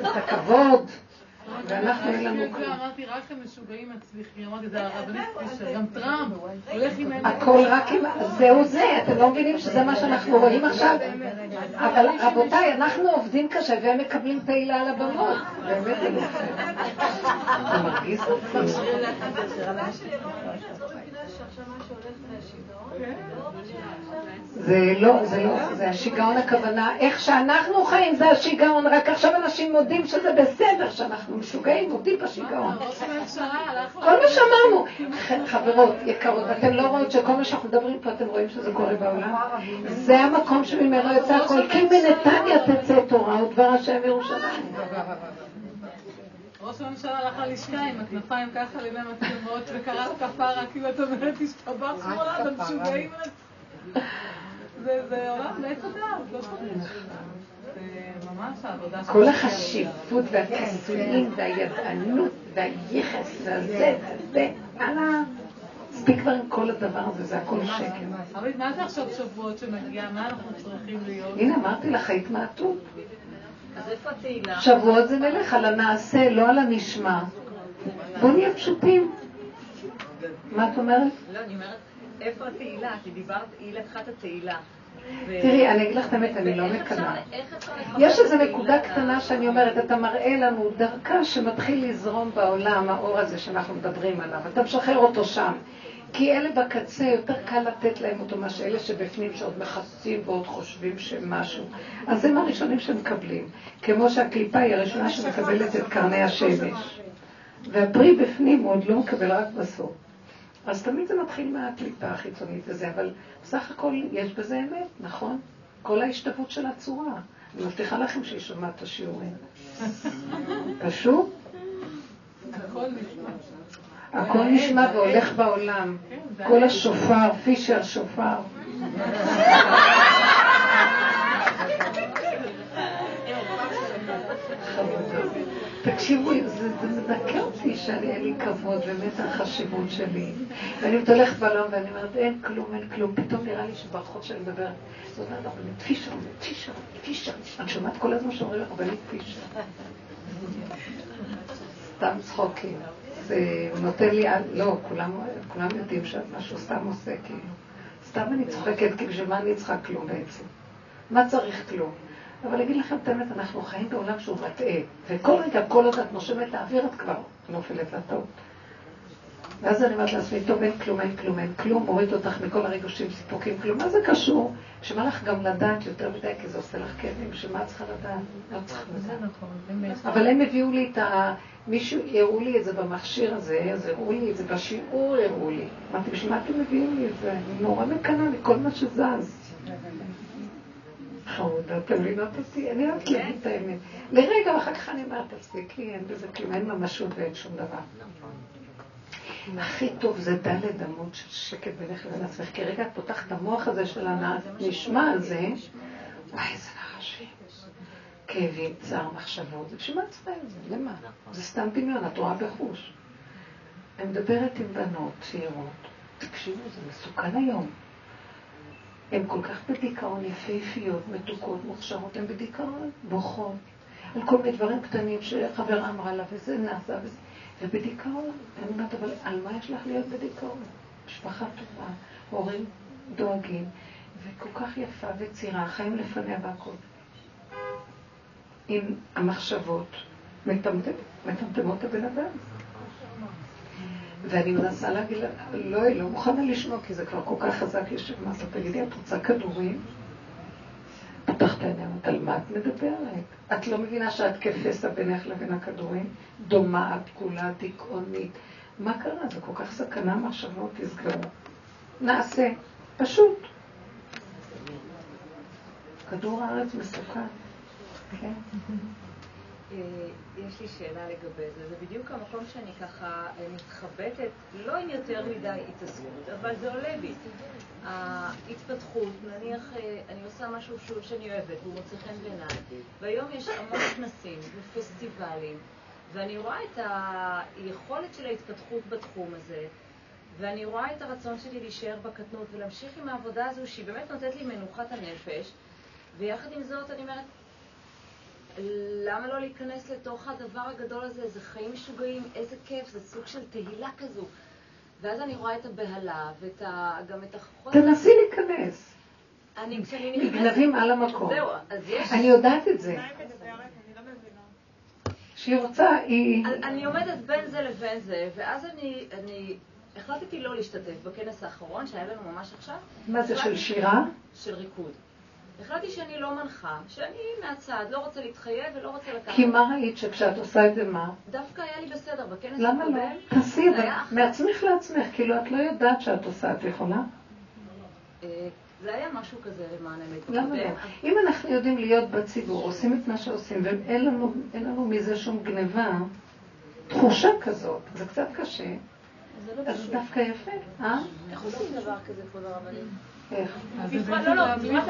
את הכבוד. ואנחנו אין לנו כלום. אמרתי, רק המשוגעים מצליחים, אמרתי, זה הרבנית פישר, גם טראמפ, הולך עם... הכל רק עם... זהו זה, אתם לא מבינים שזה מה שאנחנו רואים עכשיו? אבל רבותיי, אנחנו עובדים קשה והם מקבלים תהילה על הבמות. באמת אני זה מרגיז אותי. זה לא, זה לא, זה השיגעון הכוונה, איך שאנחנו חיים זה השיגעון, רק עכשיו אנשים מודים שזה בסדר שאנחנו משוגעים, מודים בשיגעון. כל מה שאמרנו, חברות יקרות, ואתן לא רואות שכל מה שאנחנו מדברים פה, אתם רואים שזה קורה בעולם? זה המקום שממנו יצא הכל, כי מנתניה תצא תורה ודבר השם ירושלים. ראש הממשלה הלך ללשכה עם הכנפיים ככה לימי מצלמות וקרא כפרה, כאילו את אומרת, השתבח שמאלה, אתם משוגעים זה עולם לא צריך. כל החשיבות והכיסויים והידענות והיחס והזה וזה, הלאה. מספיק כבר עם כל הדבר הזה, זה הכל שקר. אבל מה זה עכשיו שבועות שמגיע? מה אנחנו צריכים להיות? הנה, אמרתי לך, ההתמעטות. שבועות זה נלך על הנעשה, לא על הנשמע. בואו נהיה פשוטים. מה את אומרת? לא, אני אומרת, איפה התהילה? כי דיברת, היא לקחה את התהילה. תראי, אני אגיד לך את האמת, אני לא מקנאה. יש איזו נקודה קטנה שאני אומרת, אתה מראה לנו דרכה שמתחיל לזרום בעולם, האור הזה שאנחנו מדברים עליו, אתה משחרר אותו שם. כי אלה בקצה, יותר קל לתת להם אותו מה שאלה שבפנים שעוד מכסים ועוד חושבים שמשהו. אז הם הראשונים שמקבלים. כמו שהקליפה היא הראשונה שמקבלת את קרני השמש. והפרי בפנים הוא עוד לא מקבל רק בסוף. אז תמיד זה מתחיל מהקליפה החיצונית וזה, אבל בסך הכל יש בזה אמת, נכון? כל ההשתוות של הצורה. אני מבטיחה לכם שהיא שומעת את השיעורים. פשוט? הכל נשמע והולך בעולם. כל השופר, פישר שופר. תקשיבו, זה מדכא אותי שאני אין לי כבוד באמת החשיבות שלי. ואני הולכת בעולם ואני אומרת, אין כלום, אין כלום. פתאום נראה לי שברחוב שאני מדברת, זאת אומרת, רבנית פישר, פישר, פישר. אני שומעת כל הזמן שאומרים רבנית פישר. סתם צחוקים. זה נותן לי, לא, כולם, כולם יודעים שמשהו סתם עושה, כאילו. סתם אני צוחקת, כי בשביל מה אני צריכה כלום בעצם? מה צריך כלום? אבל אגיד לכם את האמת, אנחנו חיים בעולם שהוא מטעה, וכל רגע, כל עוד את נושמת האוויר, את כבר נופלת לטעות. ואז אני אומרת לעצמי, טוב, אין כלום, אין כלום, אין כלום, מוריד אותך מכל הרגושים, סיפוקים, כלום. מה זה קשור? בשביל לך גם לדעת יותר מדי, כי זה עושה לך כאבים, בשביל מה את צריכה לדעת? לא צריכה לדעת. נכון, באמת. אבל הם הביאו לי את ה... מישהו, הראו לי את זה במכשיר הזה, אז הראו לי את זה בשיעור, הראו לי. אמרתי, בשביל מה אתם מביאים לי את זה? אני נורא מקנאה מכל מה שזז. חמודה, אתם מבינות אותי? אני אוהבת להגיד את האמת. לרגע, ואחר כך אני אומרת, תפסיקי, אין בזה כלום, אין ממשות ואין שום דבר. הכי טוב זה דלת אמות של שקט בינך לבין עצמך, כי רגע את פותחת את המוח הזה של הנשמע הזה, וואי, איזה נחשים. כאבים, צער, מחשבות, בשביל מה את צריכה את זה? למה? זה סתם דמיון, את רואה בחוש. אני מדברת עם בנות צעירות, תקשיבו, זה מסוכן היום. הן כל כך בדיכאון, יפהפיות, מתוקות, מוכשרות, הן בדיכאון, בוכות. על כל מיני דברים קטנים שחברה אמרה לה, וזה נעשה, וזה... ובדיכאון. אני אומרת, אבל על מה יש לך להיות בדיכאון? משפחה טובה, הורים דואגים, וכל כך יפה וצעירה, החיים לפניה והכל. עם המחשבות מטמטמות הבן אדם. ואני מנסה להגיד לה, לא, היא לא מוכנה לשמוע, כי זה כבר כל כך חזק יושב מטה. תגידי, את רוצה כדורים? פתחת עיניים, על מה את מדברת? את לא מבינה שאת כפסע בינך לבין הכדורים? דומה, כולה, דיכאונית. מה קרה? זה כל כך סכנה מחשבות, תסגרו. נעשה, פשוט. כדור הארץ מסוכן. כן. אה, יש לי שאלה לגבי זה. זה בדיוק המקום שאני ככה אה, מתחבטת, לא עם יותר מדי התעסקות, אבל זה עולה בי. ההתפתחות, נניח אה, אני עושה משהו שהוא שאני אוהבת והוא מוצא חן בעיניי, והיום יש המון כנסים ופסטיבלים, ואני רואה את היכולת של ההתפתחות בתחום הזה, ואני רואה את הרצון שלי להישאר בקטנות ולהמשיך עם העבודה הזו שהיא באמת נותנת לי מנוחת הנפש, ויחד עם זאת אני אומרת, למה לא להיכנס לתוך הדבר הגדול הזה? זה חיים משוגעים, איזה כיף, זה סוג של תהילה כזו. ואז אני רואה את הבהלה, ואת ה... גם את החוסר... תנסי להיכנס. אני, כשאני נכנסת... נגנבים על המקום. זהו, אז יש... אני יודעת את זה. שהיא רוצה, היא... אני- עומדת בין זה לבין זה, ואז אני, אני החלטתי לא להשתתף בכנס האחרון שהיה לנו ממש עכשיו. מה זה, של שירה? של ריקוד. החלטתי שאני לא מנחה, שאני מהצד, לא רוצה להתחייב ולא רוצה לקחת. כי מה ראית שכשאת עושה את זה מה? דווקא היה לי בסדר, בכנס למה הקודם. לא? תעשי את זה מעצמך לעצמך, כאילו את לא יודעת שאת עושה, את יכולה? אה, זה היה משהו כזה למען האמת. למה לא? אם אנחנו יודעים להיות בציבור, עושים את מה שעושים, ואין לנו, מזה שום גניבה, תחושה כזאת, זה קצת קשה, זה לא אז. דווקא יפה, אה? איך עושים דבר כזה, כבוד הרבנים? בפרט- לא, לא, בפרט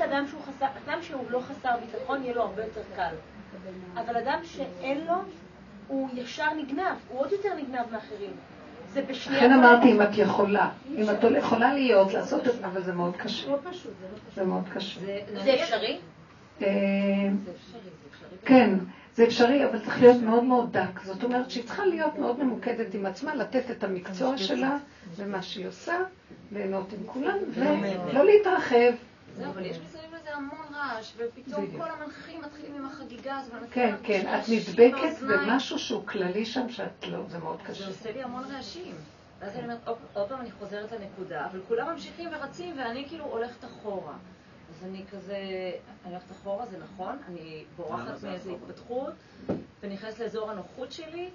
אדם שהוא- חסר, אדם שהוא לא חסר ביטחון, יהיה לו הרבה יותר קל. אבל אדם שאין לו, הוא ישר נגנב, הוא עוד יותר נגנב מאחרים. זה בשנייה... לכן אמרתי, אם את יכולה, אם את יכולה להיות, לעשות את זה, אבל זה מאוד קשה, לא זה לא פשוט. זה מאוד קשה. זה? אה, זה אפשרי, זה אפשרי. כן, זה אפשרי, אבל צריך להיות מאוד מאוד דק. זאת אומרת שהיא צריכה להיות מאוד ממוקדת עם עצמה, לתת את המקצוע שלה ומה שהיא עושה, ליהנות עם כולם, ולא להתרחב. זהו, אבל יש מסביב לזה המון רעש, ופתאום. כל המנחים מתחילים עם החגיגה הזו, כן, כן, את נדבקת. במשהו שהוא כללי שם, שאת לא, זה מאוד זה קשה. עושה לי המון רעשים. ואז אני אומרת, "אופ, עוד פעם אני חוזרת לנקודה, אבל כולם ממשיכים ורצים, ואני כאילו הולכת אחורה. אז אני כזה, אני הולכת אחורה, זה נכון, אני בורחת מאיזו התפתחות, ונכנסת לאזור הנוחות שלי,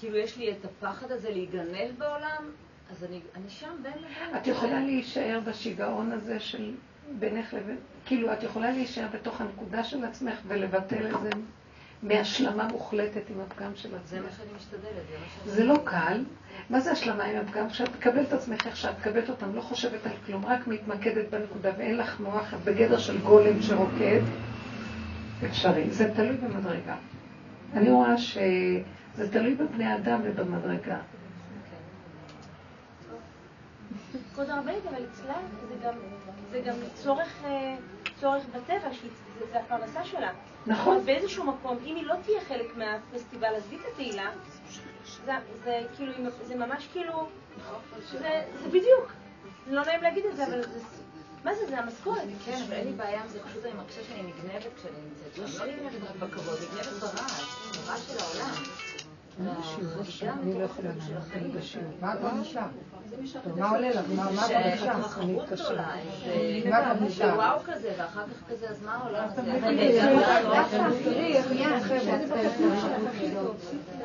כאילו יש לי את הפחד הזה להיגנב בעולם, אז אני, אני שם בין לבין. את יכולה להישאר בשיגעון הזה של בינך לבין, כאילו את יכולה להישאר בתוך הנקודה של עצמך ולבטל את זה מהשלמה מוחלטת עם הפגם של זה מה. שאני משתדלת, זה מה שאני... זה לא קל. מה זה השלמה עם הפגם? כשאת מקבלת את עצמך איך שאת מקבלת אותם, לא חושבת על כלום, רק מתמקדת בנקודה ואין לך מוח, את בגדר של גולם שרוקד, אפשרי. זה תלוי במדרגה. אני רואה שזה תלוי בבני אדם ובמדרגה. כבוד הרבנית, אבל אצלה זה גם, זה גם צורך, אה, צורך בטבע, שהיא- זה, זה הפרנסה שלה. נכון. אז באיזשהו מקום, אם היא לא תהיה חלק מהפסטיבל, עזבי את התהילה, זה, זה כאילו, זה ממש כאילו, זה, זה בדיוק. לא נעים להגיד את זה, אבל זה, מה זה, זה המשכורת. כן, אבל אין לי בעיה עם זה, פשוט אני מרגישה שאני נגנבת כשאני נמצאת שם. לא נגנבת בכבוד, נגנבת ברעש, ברעש של העולם. אני לא יכולה לענות, אני בשיעור. מה את מרגישה? מה עולה לך? מה מרגישה? גדולה, איזה מה את מרגישה? וואו כזה, ואחר כך כזה, אז מה העולם הזה?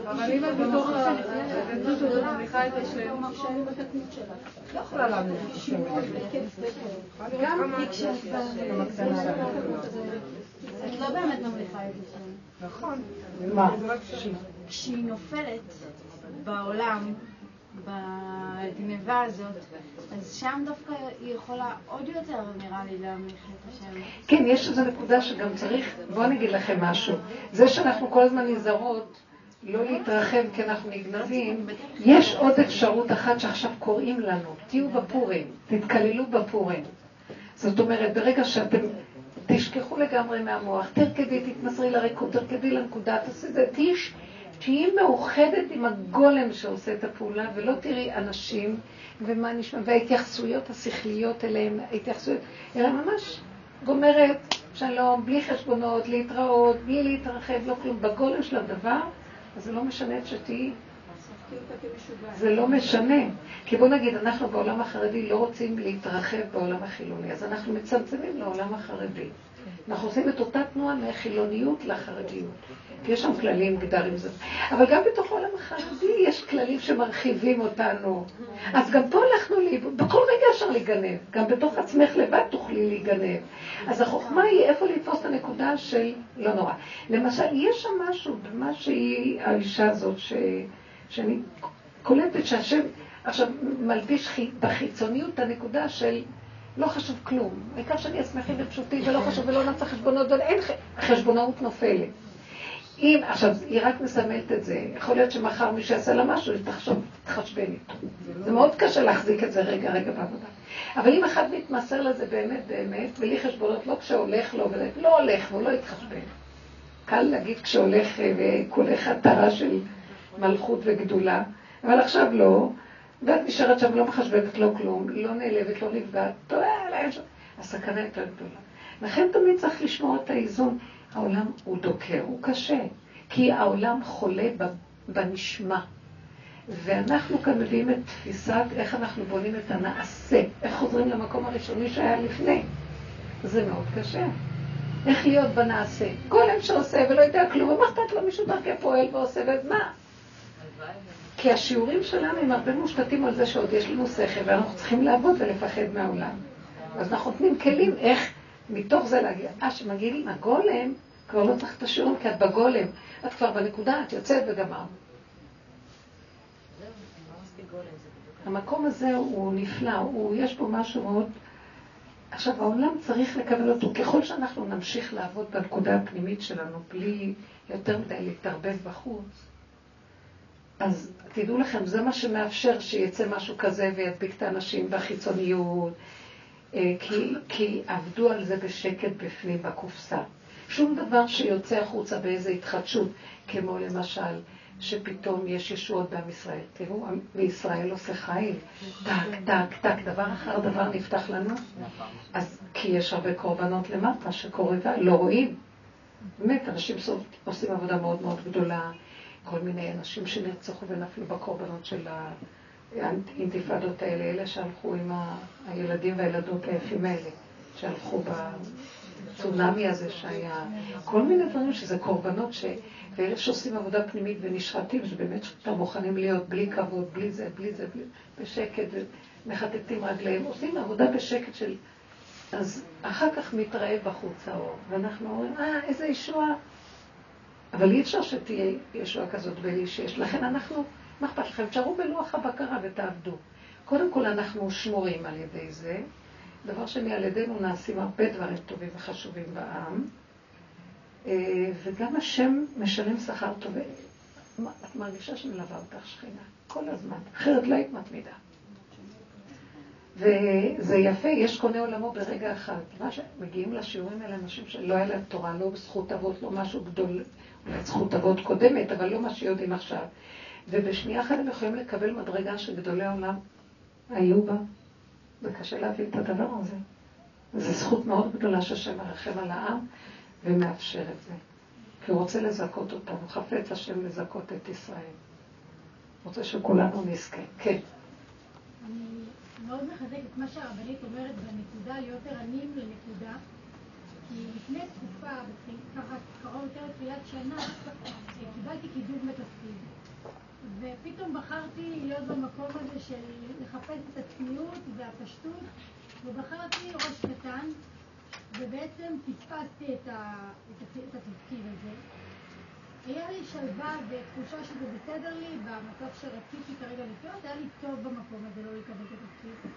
אבל אם את בתוך ההתנדבות הזאת מניחה את השם. לא יכולה בשם גם את לא באמת ממליכה את זה. נכון. מה? כשהיא נופלת בעולם, בגניבה הזאת, אז שם דווקא היא יכולה עוד יותר, נראה לי, להמליך את השם. כן, יש איזו נקודה שגם צריך, בואו אני אגיד לכם משהו. זה שאנחנו כל הזמן נזהרות לא להתרחב כי אנחנו נגנבים, יש עוד אפשרות אחת שעכשיו קוראים לנו, תהיו בפורים, תתקללו בפורים. זאת אומרת, ברגע שאתם תשכחו לגמרי מהמוח, תרקדי, תתמסרי לריקוד, תרקדי לנקודה, תעשי את זה, תהיי תהיי מאוחדת עם הגולם שעושה את הפעולה, ולא תראי אנשים ומה נשמע, וההתייחסויות השכליות אליהם, ההתייחסויות, אלא ממש גומרת, שלום, בלי חשבונות, להתראות, בלי להתרחב, לא כלום, בגולם של הדבר, אז זה לא משנה את שתהיי. זה לא משנה. כי בוא נגיד, אנחנו בעולם החרדי לא רוצים להתרחב בעולם החילוני, אז אנחנו מצמצמים לעולם החרדי. אנחנו עושים את אותה תנועה מהחילוניות לחרדיות. יש שם כללים, גדרים זה. אבל גם בתוך העולם החרדי יש כללים שמרחיבים אותנו. אז גם פה הלכנו לאיבוד, בכל רגע אפשר להיגנב. גם בתוך עצמך לבד תוכלי להיגנב. אז החוכמה היא איפה לתפוס את הנקודה של לא נורא. למשל, יש שם משהו במה שהיא האישה הזאת, ש... שאני קולטת שהשם עכשיו מלביש בחיצוניות את הנקודה של לא חשוב כלום. העיקר שאני אשמחים ופשוטים ולא חשוב ולא נעשה חשבונות, ואין חשבונאות נופלת. אם, עכשיו, היא רק מסמלת את זה, יכול להיות שמחר מי שיעשה לה משהו, היא תחשוב, תחשבן איתו. זה מאוד קשה להחזיק את זה רגע, רגע בעבודה. אבל אם אחד מתמסר לזה באמת, באמת, בלי חשבונות, לא כשהולך לו, לא הולך והוא לא יתחשבן. קל להגיד כשהולך אה, וכולך עטרה של מלכות וגדולה, אבל עכשיו לא, ואת נשארת שם לא מחשבנת לא כלום, לא נעלבת, לא נפגעת, הסכנה יותר גדולה. לכן תמיד צריך לשמור את האיזון. העולם הוא דוקר, הוא קשה, כי העולם חולה בנשמה. ואנחנו כאן מביאים את תפיסת איך אנחנו בונים את הנעשה, איך חוזרים למקום הראשוני שהיה לפני. זה מאוד קשה. איך להיות בנעשה. גולם שעושה ולא יודע כלום, ומה אכפת לו מישהו דרכי פועל ועושה, ומה? כי השיעורים שלנו הם הרבה מושתתים על זה שעוד יש לנו שכל, ואנחנו צריכים לעבוד ולפחד מהעולם. אז אנחנו נותנים כלים איך מתוך זה להגיע. אה, שמגיעים עם הגולם, כבר לא צריך את השיעורים, כי את בגולם. את כבר בנקודה, את יוצאת וגמר. המקום הזה הוא נפלא, הוא, יש בו משהו מאוד... עכשיו, העולם צריך לקבל אותו. ככל שאנחנו נמשיך לעבוד בנקודה הפנימית שלנו, בלי יותר מדי להתערבב בחוץ, אז תדעו לכם, זה מה שמאפשר שיצא משהו כזה וידביק את האנשים בחיצוניות, אה, כי, כי עבדו על זה בשקט בפנים בקופסה. שום דבר שיוצא החוצה באיזו התחדשות, כמו למשל, שפתאום יש ישועות בעם ישראל. תראו, וישראל עושה חיים. טק, טק, טק, דבר אחר דבר נפתח לנו. אז כי יש הרבה קורבנות למטה שקורה ולא רואים. באמת, אנשים עושים עבודה מאוד מאוד גדולה. כל מיני אנשים שנרצחו ונפלו בקורבנות של האינתיפאדות האלה, אלה שהלכו עם הילדים והילדות היפים האלה, שהלכו בצונאמי הזה שהיה, כל מיני דברים שזה קורבנות ש... ואלה שעושים עבודה פנימית ונשחטים, שבאמת שאתם מוכנים להיות בלי כבוד, בלי זה, בלי זה, בלי... בשקט, ומחטטים רגליהם, עושים עבודה בשקט של... אז אחר כך מתראה בחוץ האור, ואנחנו אומרים, אה, איזה ישועה. אבל אי אפשר שתהיה ישועה כזאת בלי שיש. לכן אנחנו, מה אכפת לכם? תשארו בלוח הבקרה ותעבדו. קודם כל אנחנו שמורים על ידי זה. דבר שני, על ידינו נעשים הרבה דברים טובים וחשובים בעם. אה, וגם השם משלם שכר טוב. את מרגישה שמלווה אותך שכינה כל הזמן, אחרת לא היית מתמידה. וזה יפה, יש קונה עולמו ברגע אחד. מה שמגיעים לשיעורים האלה אנשים שלא היה להם תורה, לא זכות אבות, לא משהו גדול, אולי זכות אבות קודמת, אבל לא מה שיודעים עכשיו. ובשנייה אחת הם יכולים לקבל מדרגה שגדולי העולם היו בה. זה קשה להבין את הדבר הזה. זו זכות מאוד גדולה שהשם מרחם על העם ומאפשר את זה. כי הוא רוצה לזכות אותנו, חפץ השם לזכות את ישראל. רוצה שכולנו נזכה. כן. אני מאוד מחזק את מה שהרבנית אומרת בנקודה, להיות ערניים לנקודה. כי לפני תקופה, ככה קרוב יותר לתחילת שנה, קיבלתי קידום בתפקיד. ופתאום בחרתי להיות במקום הזה של לחפש את הצניעות והפשטות, ובחרתי ראש קטן, ובעצם פספסתי את, ה, את, ה, את התפקיד הזה. היה לי שלווה ותחושה שזה בסדר לי במצב שרציתי כרגע לחיות, היה לי טוב במקום הזה לא לקבל את התפקיד.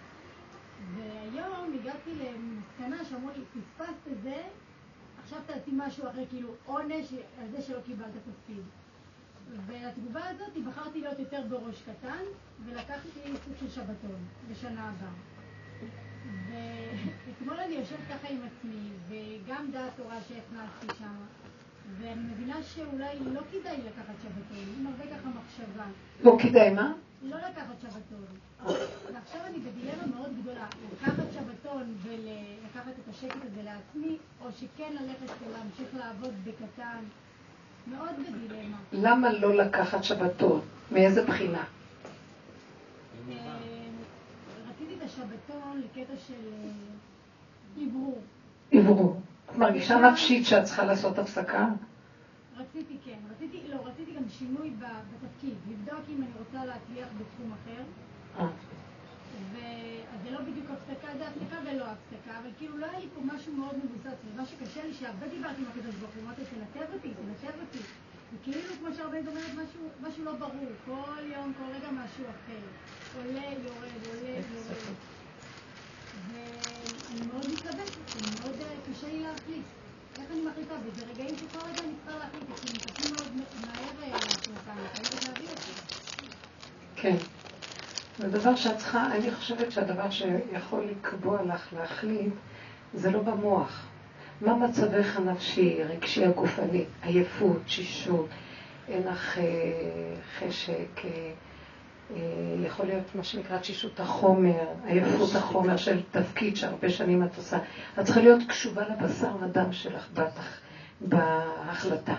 והיום הגעתי למסקנה שאמרו לי, פספסת את זה, עכשיו תעשי משהו אחר, כאילו עונש על זה שלא קיבלת תפקיד. ולתגובה הזאת בחרתי להיות יותר בראש קטן, ולקחתי סוג של שבתון בשנה הבאה. ואתמול אני יושבת ככה עם עצמי, וגם דעת תורה שהכנסתי שם, ואני מבינה שאולי לא כדאי לקחת שבתון, עם הרבה ככה מחשבה. לא כדאי מה? לא לקחת שבתון. ועכשיו אני בדילמה מאוד גדולה, לקחת שבתון ולקחת את השקט הזה לעצמי, או שכן ללכת ולהמשיך לעבוד בקטן. מאוד בדילמה. למה לא לקחת שבתון? מאיזה בחינה? אה, רציתי את השבתון לקטע של עברור. אה, עברור. את מרגישה נפשית שאת צריכה לעשות הפסקה? רציתי, כן. רציתי, לא, רציתי גם שינוי בתפקיד, לבדוק אם אני רוצה להצליח בתחום אחר. אה. אז זה לא בדיוק הפסקה, זה הפסקה ולא הפסקה, אבל כאילו לא היה לי פה משהו מאוד מבוסס, ומה שקשה לי, שהרבה דיברתי עם הקדוש ברוך הוא, אמרתי, תנתב אותי, תנתב אותי. וכאילו, כמו שהרבה אומרת, משהו, משהו לא ברור, כל יום, כל רגע משהו אחר. עולה, יורד, עולה, יורד. ואני מאוד מתלבטת, זה מאוד אה, קשה לי להחליט. איך אני מחליטה? וזה רגעים שכל רגע אני צריכה להחליט, כי מתקנים מאוד מהר אה, להחלטה, אני חייבת להביא אותי. כן. זה דבר שאת צריכה, אני חושבת שהדבר שיכול לקבוע לך להחליט, זה לא במוח. מה מצבך הנפשי, רגשי, הגופני, עייפות, תשישות, אין לך אה, חשק, אה, אה, יכול להיות מה שנקרא תשישות החומר, עייפות החומר של תפקיד שהרבה שנים את עושה. את צריכה להיות קשובה לבשר ודם שלך בטח, בהחלטה.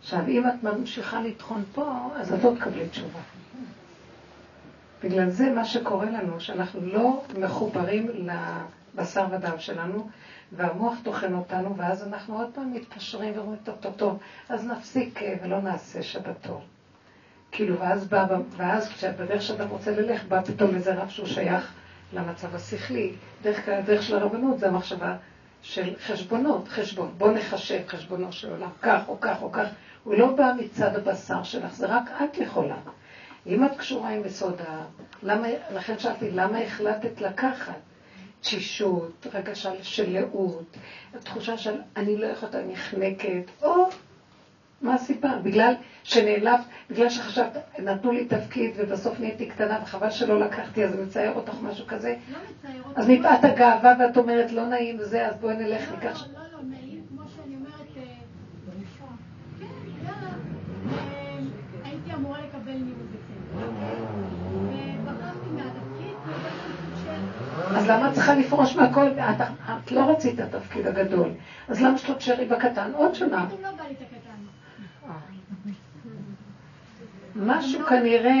עכשיו, אם את ממשיכה לטחון פה, אז את לא תקבלי תשובה. בגלל זה מה שקורה לנו, שאנחנו לא מחוברים לבשר ודם שלנו, והמוח טוחן אותנו, ואז אנחנו עוד פעם מתפשרים ואומרים, טוב, טוב, טוב, אז נפסיק אה, ולא נעשה שבתון. כאילו, ואז בא, ואז כשבדרך שאדם רוצה ללך, בא פתאום איזה רב שהוא שייך למצב השכלי. דרך כלל, הדרך של הרבנות זה המחשבה של חשבונות, חשבון. בוא נחשב חשבונו של עולם, כך או כך או כך. הוא לא בא מצד הבשר שלך, זה רק את יכולה. אם את קשורה עם יסוד ה... למה, לכן שאלתי, למה החלטת לקחת? תשישות, רגשה של לאות, תחושה של אני לא יכולה, אני נחנקת, או מה הסיבה? בגלל שנעלבת, בגלל שחשבת, נתנו לי תפקיד ובסוף נהייתי קטנה וחבל שלא לקחתי, אז מצייר אותך משהו כזה? לא מצייר אותך. אז מפאת הגאווה ואת אומרת לא נעים וזה, אז בואי נלך לא, ניקח... לא, לא, לא, נעים, כמו שאני אומרת, אה, כן, יאללה, אה, הייתי אמורה לקבל ניהול בסדר. ובחרתי מהתפקיד, אז למה את צריכה לפרוש מהכל? את, את לא רצית את התפקיד הגדול, אז למה שלא תשארי בקטן עוד שנה? לא את. משהו כנראה...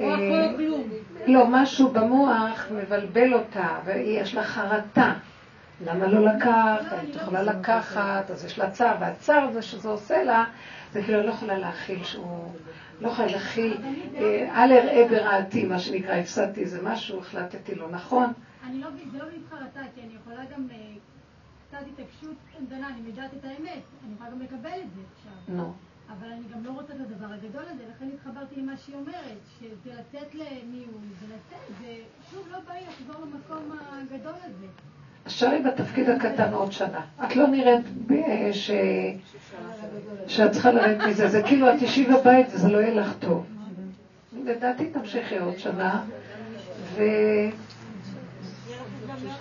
הכל אה. לא, משהו במוח מבלבל אותה, ויש לה חרטה. למה לא לקחת? היית יכולה לקחת, אז יש לה צער, והצער הזה שזה עושה לה, זה כאילו לא יכולה להכיל שהוא... לא יכולה להכיל, אה, אל אראה ברעתי, מה שנקרא, הפסדתי איזה משהו, החלטתי לא נכון. אני לא, זה לא מבחרתה, כי אני יכולה גם אה, קצת התעקשות קטנה, אני יודעת את האמת, אני יכולה גם לקבל את זה עכשיו. נו. אבל אני גם לא רוצה את הדבר הגדול הזה, לכן התחברתי למה שהיא אומרת, שזה לתת לניהול, ולתת, זה שוב לא בא לי לחזור למקום הגדול הזה. שרי בתפקיד הקטן עוד שנה. את לא נראית ב- ש... שאת צריכה לרדת מזה, זה כאילו את תשבי בבית וזה לא יהיה לך טוב. לדעתי תמשיכי עוד שנה,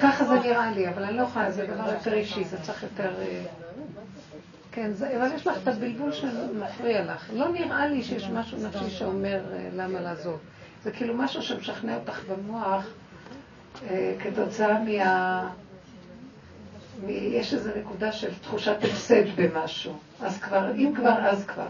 וככה זה נראה לי, אבל אני לא יכולה, זה דבר יותר אישי, זה צריך יותר... אה, כן, זה, אבל יש לך את הבלבול שמפריע לך. לא נראה לי שיש משהו נפשי שאומר אה, למה לעזוב. זה כאילו משהו שמשכנע אותך במוח אה, כתוצאה מה... יש איזו נקודה של תחושת הפסד במשהו. אז כבר, אם כבר, אז כבר.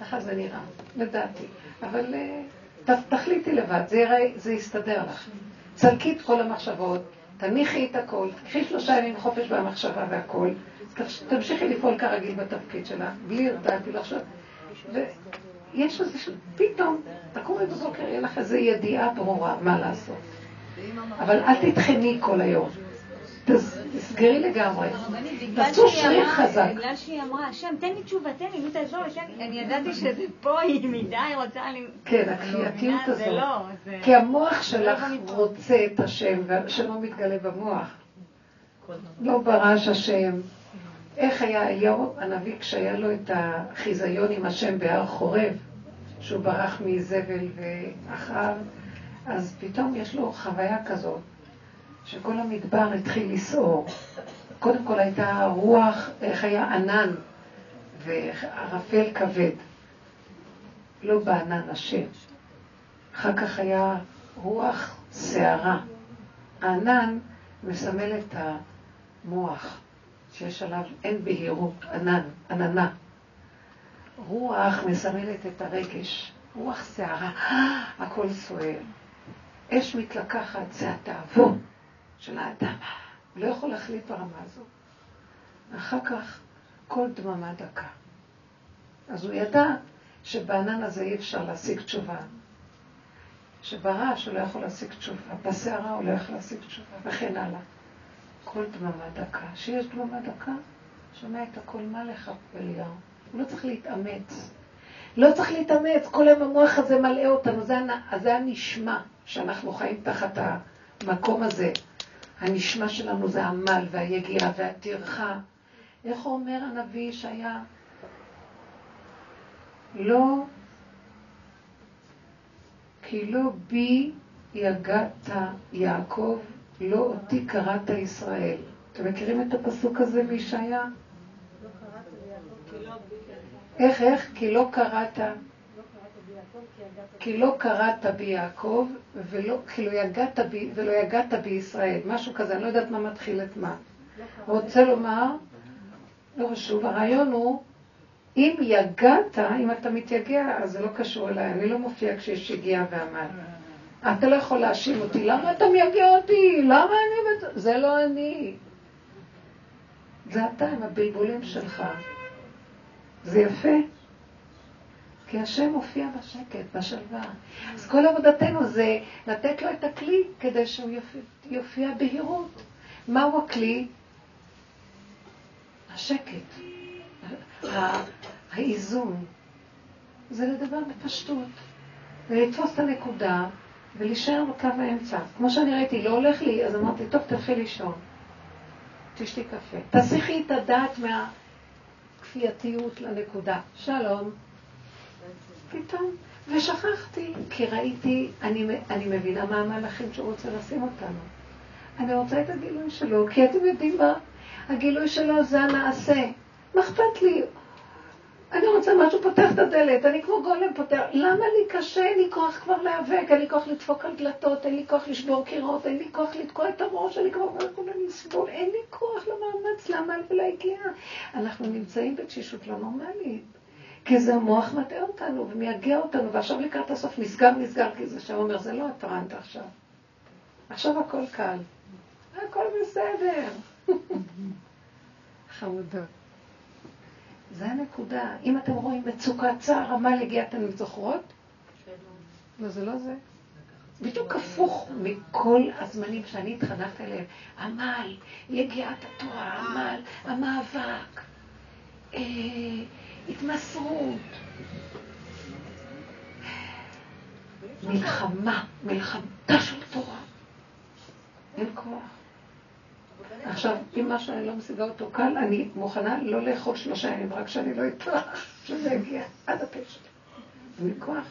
ככה זה נראה, לדעתי. אבל אה, ת, תחליטי לבד, זה, יראה, זה יסתדר לך. צלקי את כל המחשבות, תניחי את הכל, קחי שלושה ימים חופש במחשבה והכל, תמשיכי לפעול כרגיל בתפקיד שלך, בלי לדעתי לחשוב. ויש איזה ש... פתאום, תקומי בבוקר, יהיה לך איזו ידיעה ברורה מה לעשות. אבל אל תטחני כל היום. תסגרי לגמרי. תעשו שריר חזק. בגלל שהיא אמרה, השם, תן לי תשובה, תן לי, נו תעזור לי, אני ידעתי שזה פה, היא מדי רוצה לי... כן, הכפייתיות זה הזאת. לא. כי המוח שלך רוצה את השם, והשם לא מתגלה במוח. לא ברש השם. איך היה אליהו הנביא כשהיה לו את החיזיון עם השם בהר חורב, שהוא ברח מאיזבל ואחריו, אז פתאום יש לו חוויה כזאת, שכל המדבר התחיל לסעור. קודם כל הייתה רוח, איך היה ענן וערפל כבד. לא בענן השם. אחר כך היה רוח שערה. הענן מסמל את המוח, שיש עליו אין בהירות, ענן, עננה. רוח מסמלת את הרגש, רוח שערה, הכל סוער. אש מתלקחת, זה התאבון של האדם. הוא לא יכול להחליט ברמה הזו. אחר כך, כל דממה דקה. אז הוא ידע שבענן הזה אי אפשר להשיג תשובה. שברעש הוא לא יכול להשיג תשובה, בסערה הוא לא יכול להשיג תשובה, וכן הלאה. כל דממה דקה. כשיש דממה דקה, שומע את הכל מה לך אליהו. הוא לא צריך להתאמץ. לא צריך להתאמץ, כל היום המוח הזה מלאה אותנו, זה, זה הנשמע שאנחנו חיים תחת המקום הזה. הנשמע שלנו זה העמל והיגיעה והטרחה. איך אומר הנביא שהיה? לא, כי לא בי יגעת יעקב, לא אותי קראת ישראל. אתם מכירים את הפסוק הזה מישעיה? איך, איך? כי לא קראת, כי לא קראת בי יעקב, ולא, כי לא יגעת בי, ולא יגעת בי ישראל. משהו כזה, אני לא יודעת מה מתחיל את מה. רוצה לומר, לא חשוב, הרעיון הוא, אם יגעת, אם אתה מתייגע, אז זה לא קשור אליי, אני לא מופיע כשיש יגיעה ועמל. אתה לא יכול להאשים אותי, למה אתה מייגע אותי? למה אני... זה לא אני. זה אתה עם הבלבולים שלך. זה יפה. כי השם מופיע בשקט, בשלווה. אז כל עבודתנו זה לתת לו את הכלי כדי שהוא יופיע, יופיע בהירות. מהו הכלי? השקט, האיזון. זה לדבר בפשטות, ולתפוס את הנקודה ולהישאר בקו האמצע. כמו שאני ראיתי, לא הולך לי, אז אמרתי, טוב, תלכי לישון. תשתי קפה. תסיכי את הדעת מה... כפייתיות לנקודה. שלום. פתאום, ושכחתי, כי ראיתי, אני, אני מבינה מה המהלכים שהוא רוצה לשים אותנו. אני רוצה את הגילוי שלו, כי אתם יודעים מה? הגילוי שלו זה הנעשה. מה אכפת לי? אני רוצה משהו, פותח את הדלת, אני כמו גולם פותח. למה לי קשה? אין לי כוח כבר להיאבק, אין לי כוח לדפוק על דלתות, אין לי כוח לשבור קירות, אין לי כוח לתקוע את הראש, אני כבר לא יכולה לסבול, אין לי כוח למאמץ, לעמל ולהגיע. אנחנו נמצאים בתשישות לא נורמלית. כי זה המוח מטעה אותנו ומייגע אותנו, ועכשיו לקראת הסוף נסגר, נסגר, כי זה שם אומר, זה לא הטרנט עכשיו. עכשיו הכל קל. הכל בסדר. חמודות. זה הנקודה. אם אתם רואים מצוקה, צער, עמל, הגיע, אתן זוכרות? לא, זה לא זה. בדיוק הפוך מכל הזמנים שאני התחנכתי עליהם. עמל, יגיעת התורה, עמל, המאבק, אה, התמסרות. מלחמה, מלחמתה של תורה. אין כוח. עכשיו, אם משהו אני לא משיגה אותו קל, אני מוכנה לא לאכול שלושה ימים, רק שאני לא אטרח, שזה יגיע עד הפה שלי. אין לי כוח.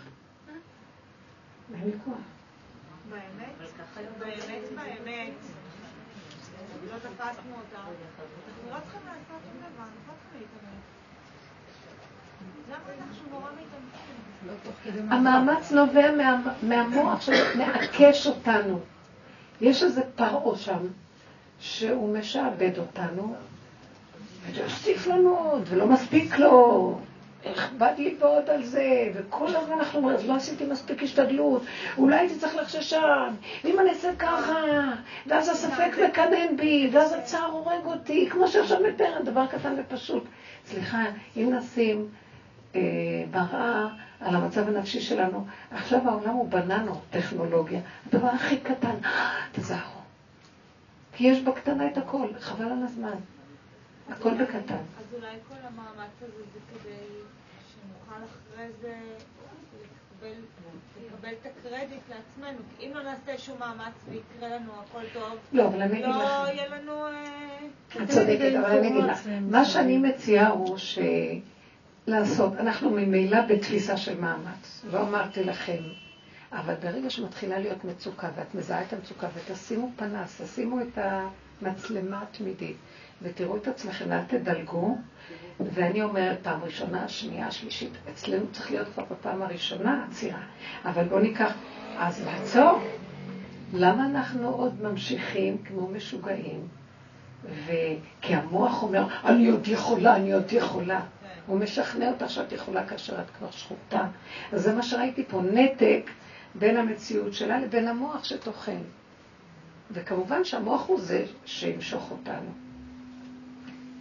אין לי כוח. באמת, באמת, באמת, לא תפסנו אותה. אנחנו לא צריכים לעשות שום דבר, אנחנו לא צריכים להתאמץ. למה אנחנו נורא מתאמצים? המאמץ נובע מה- מהמוח שמעקש אותנו. יש איזה פרעה שם, שהוא משעבד אותנו, ויוסיף לנו עוד, ולא מספיק לו. איך בא לי ועוד על זה, וכל הזמן אנחנו אומרים, אז לא עשיתי מספיק השתדלות, אולי הייתי צריך לחשש שם, ואם אני אעשה ככה, ואז הספק מקנן בי, ואז הצער הורג אותי, כמו שעכשיו מתאר, דבר קטן ופשוט. סליחה, אם נשים מראה על המצב הנפשי שלנו, עכשיו העולם הוא בננו טכנולוגיה, הדבר הכי קטן, תזהרו. כי יש בקטנה את הכל, חבל על הזמן. הכל בקטן. אז אולי כל המאמץ הזה זה כדי שנוכל אחרי זה לקבל, לקבל את הקרדיט לעצמנו. כי אם לא נעשה שום מאמץ ויקרה לנו הכל טוב, לא, אבל אני אגיד לא לך. יהיה לנו... אה, את צודקת, אבל אני אגיד לך, מה שאני מציעה הוא ש... לעשות, אנחנו ממילא בתפיסה של מאמץ, לא אמרתי לכם, אבל ברגע שמתחילה להיות מצוקה, ואת מזהה את המצוקה, ותשימו פנס, תשימו את המצלמה התמידית, ותראו את עצמכם, אל תדלגו, ואני אומרת פעם ראשונה, שנייה, שלישית, אצלנו צריך להיות כבר בפעם הראשונה עצירה, אבל בואו ניקח, אז לעצור. למה אנחנו עוד ממשיכים כמו משוגעים? וכי המוח אומר, אני עוד יכולה, אני עוד יכולה. הוא משכנע אותך שאת יכולה כאשר את כבר שחוטה. אז זה מה שראיתי פה, נתק בין המציאות שלה לבין המוח שטוחן. וכמובן שהמוח הוא זה שימשוך אותנו.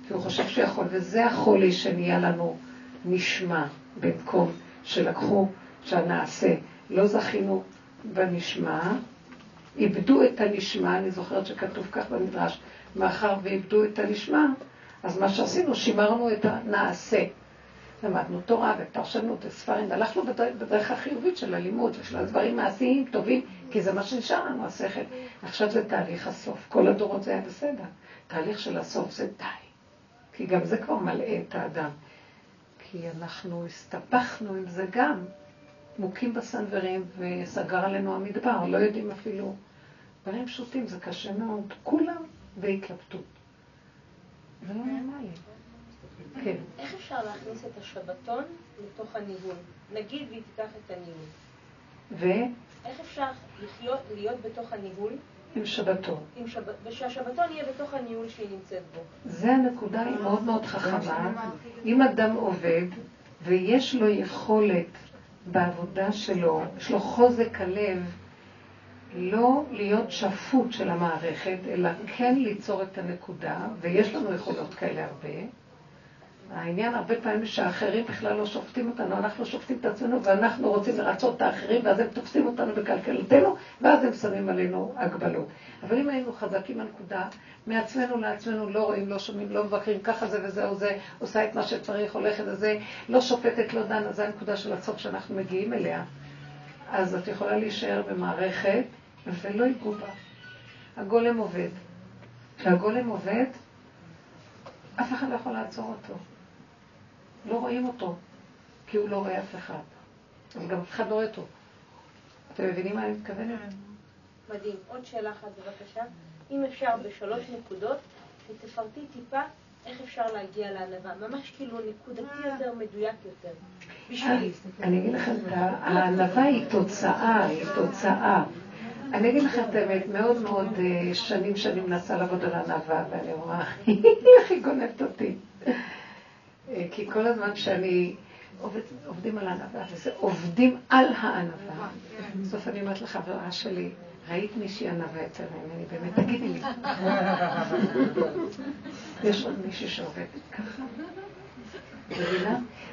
כי הוא חושב שהוא יכול, וזה החולי שנהיה לנו נשמע במקום שלקחו, שהנעשה. לא זכינו בנשמע, איבדו את הנשמע, אני זוכרת שכתוב כך במדרש, מאחר ואיבדו את הנשמע, אז מה שעשינו, שימרנו את הנעשה. למדנו תורה ופרשנות וספרים, והלכנו בדרך, בדרך החיובית של הלימוד ושל הדברים מעשיים טובים, כי זה מה שנשאר לנו, השכל. עכשיו זה תהליך הסוף. כל הדורות זה היה בסדר. תהליך של הסוף זה די. כי גם זה כבר מלאה את האדם. כי אנחנו הסתבכנו עם זה גם, מוכים בסנוורים וסגר עלינו המדבר, לא יודעים אפילו דברים פשוטים, זה קשה מאוד. כולם בהתלבטות. זה לא נורמלי. כן. איך אפשר להכניס את השבתון לתוך הניהול? נגיד והיא תיקח את הניהול. ו... איך אפשר לחיות, להיות בתוך הניהול, עם שבתון. עם שב... ושהשבתון יהיה בתוך הניהול שהיא נמצאת בו? זה הנקודה היא מאוד מאוד חכמה. אם אדם עובד ויש לו יכולת בעבודה שלו, יש לו חוזק הלב, לא להיות שפוט של המערכת, אלא כן ליצור את הנקודה, ויש לנו יכולות כאלה הרבה. העניין הרבה פעמים שהאחרים בכלל לא שופטים אותנו, אנחנו שופטים את עצמנו ואנחנו רוצים לרצות את האחרים ואז הם תופסים אותנו בקלקלתנו ואז הם שמים עלינו הגבלות. אבל אם היינו חזקים בנקודה, מעצמנו לעצמנו לא רואים, לא שומעים, לא מבקרים, ככה זה וזהו זה, עושה את מה שצריך, הולכת לזה, לא שופטת, לא דנה, זו הנקודה של הסוף שאנחנו מגיעים אליה. אז את יכולה להישאר במערכת ולא ייגעו בה. הגולם עובד. כשהגולם עובד, אף אחד לא יכול לעצור אותו. לא רואים אותו, כי הוא לא רואה אף אחד. אז גם אף אחד לא רואה אותו. אתם מבינים מה אני מתכוונת? מדהים. עוד שאלה אחת בבקשה. אם אפשר בשלוש נקודות, שתפרטי טיפה איך אפשר להגיע לענווה. ממש כאילו נקודתי יותר, מדויק יותר. בשבילי. אני אגיד לכם, הענווה היא תוצאה, היא תוצאה. אני אגיד לכם את האמת, מאוד מאוד אה, שנים שאני מנסה לעבוד על הענווה, ואני רואה, איך היא גונבת אותי. אה, כי כל הזמן שאני עובד, עובדים על הענווה, וזה עובדים על הענווה. בסוף אני אומרת לחברה שלי, ראית מישהי ענווה יותר ממני, באמת, תגידי לי. יש עוד מישהי שעובד ככה?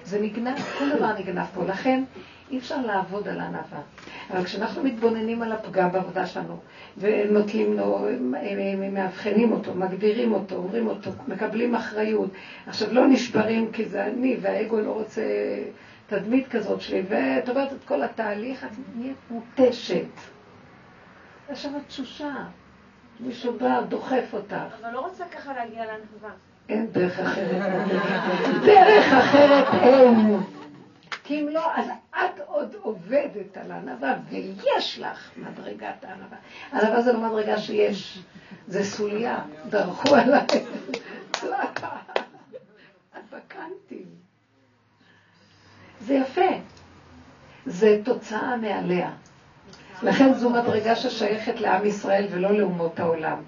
זה נגנב, כל דבר נגנב פה. לכן אי אפשר לעבוד על הענווה. אבל כשאנחנו מתבוננים על הפגם בעבודה שלנו, ונוטלים לו, מאבחנים אותו, מגדירים אותו, אומרים אותו, מקבלים אחריות. עכשיו לא נשברים כי זה אני, והאגו לא רוצה תדמית כזאת שלי, ואת אומרת את כל התהליך, את נהיית מותשת. יש שם תשושה. מישהו בא, דוחף אותך. אבל לא רוצה ככה להגיע לענווה. אין דרך אחרת. דרך אחרת אין. כי אם לא, אז את עוד עובדת על הענווה, ויש לך מדרגת הענווה. ענווה זה לא מדרגה שיש, זה סוליה, דרכו עליי. את בקנטים. זה יפה. זה תוצאה מעליה. לכן זו מדרגה ששייכת לעם ישראל ולא לאומות העולם.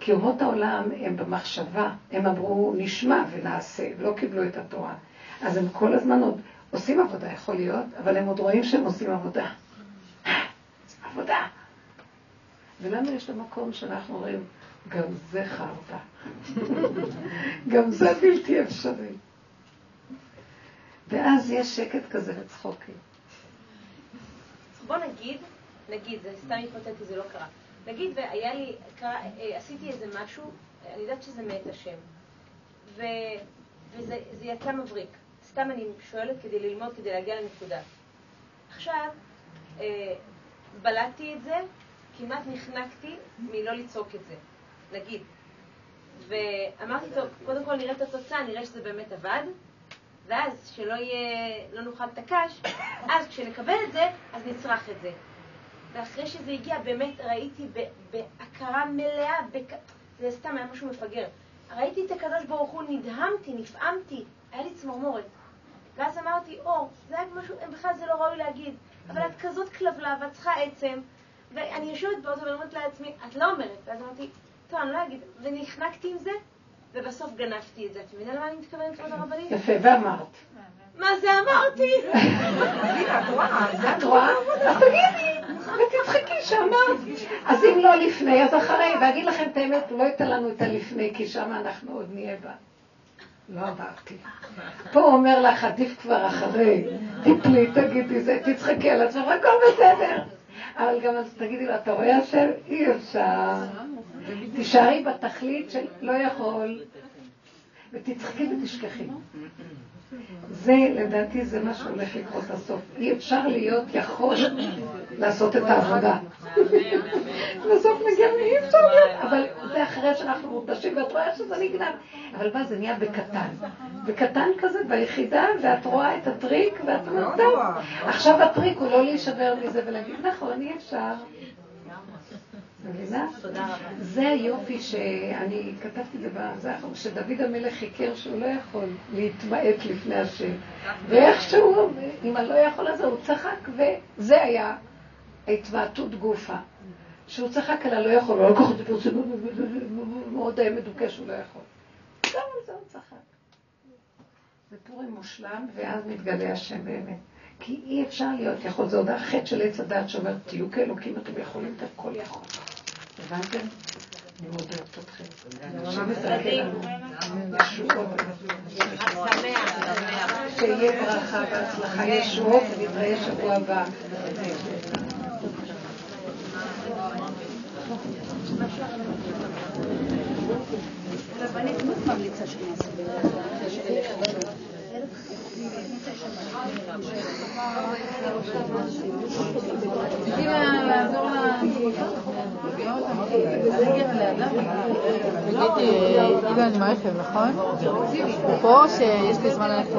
כי אומות העולם הם במחשבה, הם אמרו נשמע ונעשה, לא קיבלו את התורה. אז הם כל הזמן עוד עושים עבודה, יכול להיות, אבל הם עוד רואים שהם עושים עבודה. עבודה. ולנו יש את המקום שאנחנו רואים, גם זה חרטא. גם זה בלתי אפשרי. ואז יש שקט כזה וצחוקים. בוא נגיד, נגיד, זה סתם היפותטי, זה לא קרה. נגיד והיה לי, קרה, אה, עשיתי איזה משהו, אני יודעת שזה מאת השם, ו, וזה יצא מבריק. סתם אני שואלת כדי ללמוד, כדי להגיע לנקודה. עכשיו, אה, בלעתי את זה, כמעט נחנקתי מלא לצעוק את זה, נגיד. ואמרתי, טוב, קודם כל נראה את התוצאה, נראה שזה באמת עבד, ואז שלא יהיה, לא נאכל את הקש, אז כשנקבל את זה, אז נצרח את זה. ואחרי שזה הגיע, באמת ראיתי בהכרה מלאה, בק... זה סתם היה משהו מפגר. ראיתי את הקדוש ברוך הוא, נדהמתי, נפעמתי, היה לי צמרמורת. ואז אמרתי, או, זה היה משהו, בכלל זה לא ראוי להגיד, אבל את כזאת כלבלה ואת צריכה עצם, ואני יושבת באוטו ואומרת לעצמי, את לא אומרת. ואז אמרתי, טוב, אני לא אגיד, ונחנקתי עם זה, ובסוף גנבתי את זה. את מבינה למה אני מתכוונת, כבוד הרבנית? יפה, ואמרת. מה זה אמרתי? את רואה? אז תגידי, ותצחקי שאמרת. אז אם לא לפני, אז אחרי. ואגיד לכם את האמת, לא ייתן לנו את הלפני, כי שם אנחנו עוד נהיה בה. לא אמרתי. פה אומר לך, עדיף כבר אחרי. תפלי, תגידי זה, תצחקי על עצמך, הכל בסדר. אבל גם אז תגידי לו, אתה רואה השם? אי אפשר. תישארי בתכלית של לא יכול, ותצחקי ותשכחי. זה, לדעתי, זה מה שהולך לקרות בסוף. אי אפשר להיות יכול לעשות את העבודה. בסוף נגיע, אי אפשר להיות, אבל זה אחרי שאנחנו מותשים, ואת רואה שזה נגנב. אבל מה, זה נהיה בקטן. בקטן כזה, ביחידה, ואת רואה את הטריק, ואת אומרת, טוב. עכשיו הטריק הוא לא להישבר מזה ולהגיד, נכון, אי אפשר. מבינה? זה היופי שאני כתבתי את זה שדוד המלך חיכר שהוא לא יכול להתמעט לפני השם. ואיכשהו, אם אני לא יכול לזה, הוא צחק, וזה היה התמעטות גופה. שהוא צחק על הלא יכול, הוא לקח את זה ברצינות, מאוד היה מדוכא שהוא לא יכול. גם על זה הוא צחק. זה פורים מושלם, ואז מתגלה השם באמת. כי אי אפשר להיות יכול, זה עוד החטא של עץ הדת שאומר, תהיו כאלוקים, אתם יכולים את הכל יכול. הבנתם? אני מאוד אוהבת אתכם. שיהיה ברכה והצלחה, ישועות, ונתראה שבוע הבא. רבנית, מה את ממליצה שאני אעשה? תגידי, אני מערכת, נכון? פה שיש לי זמן ללכת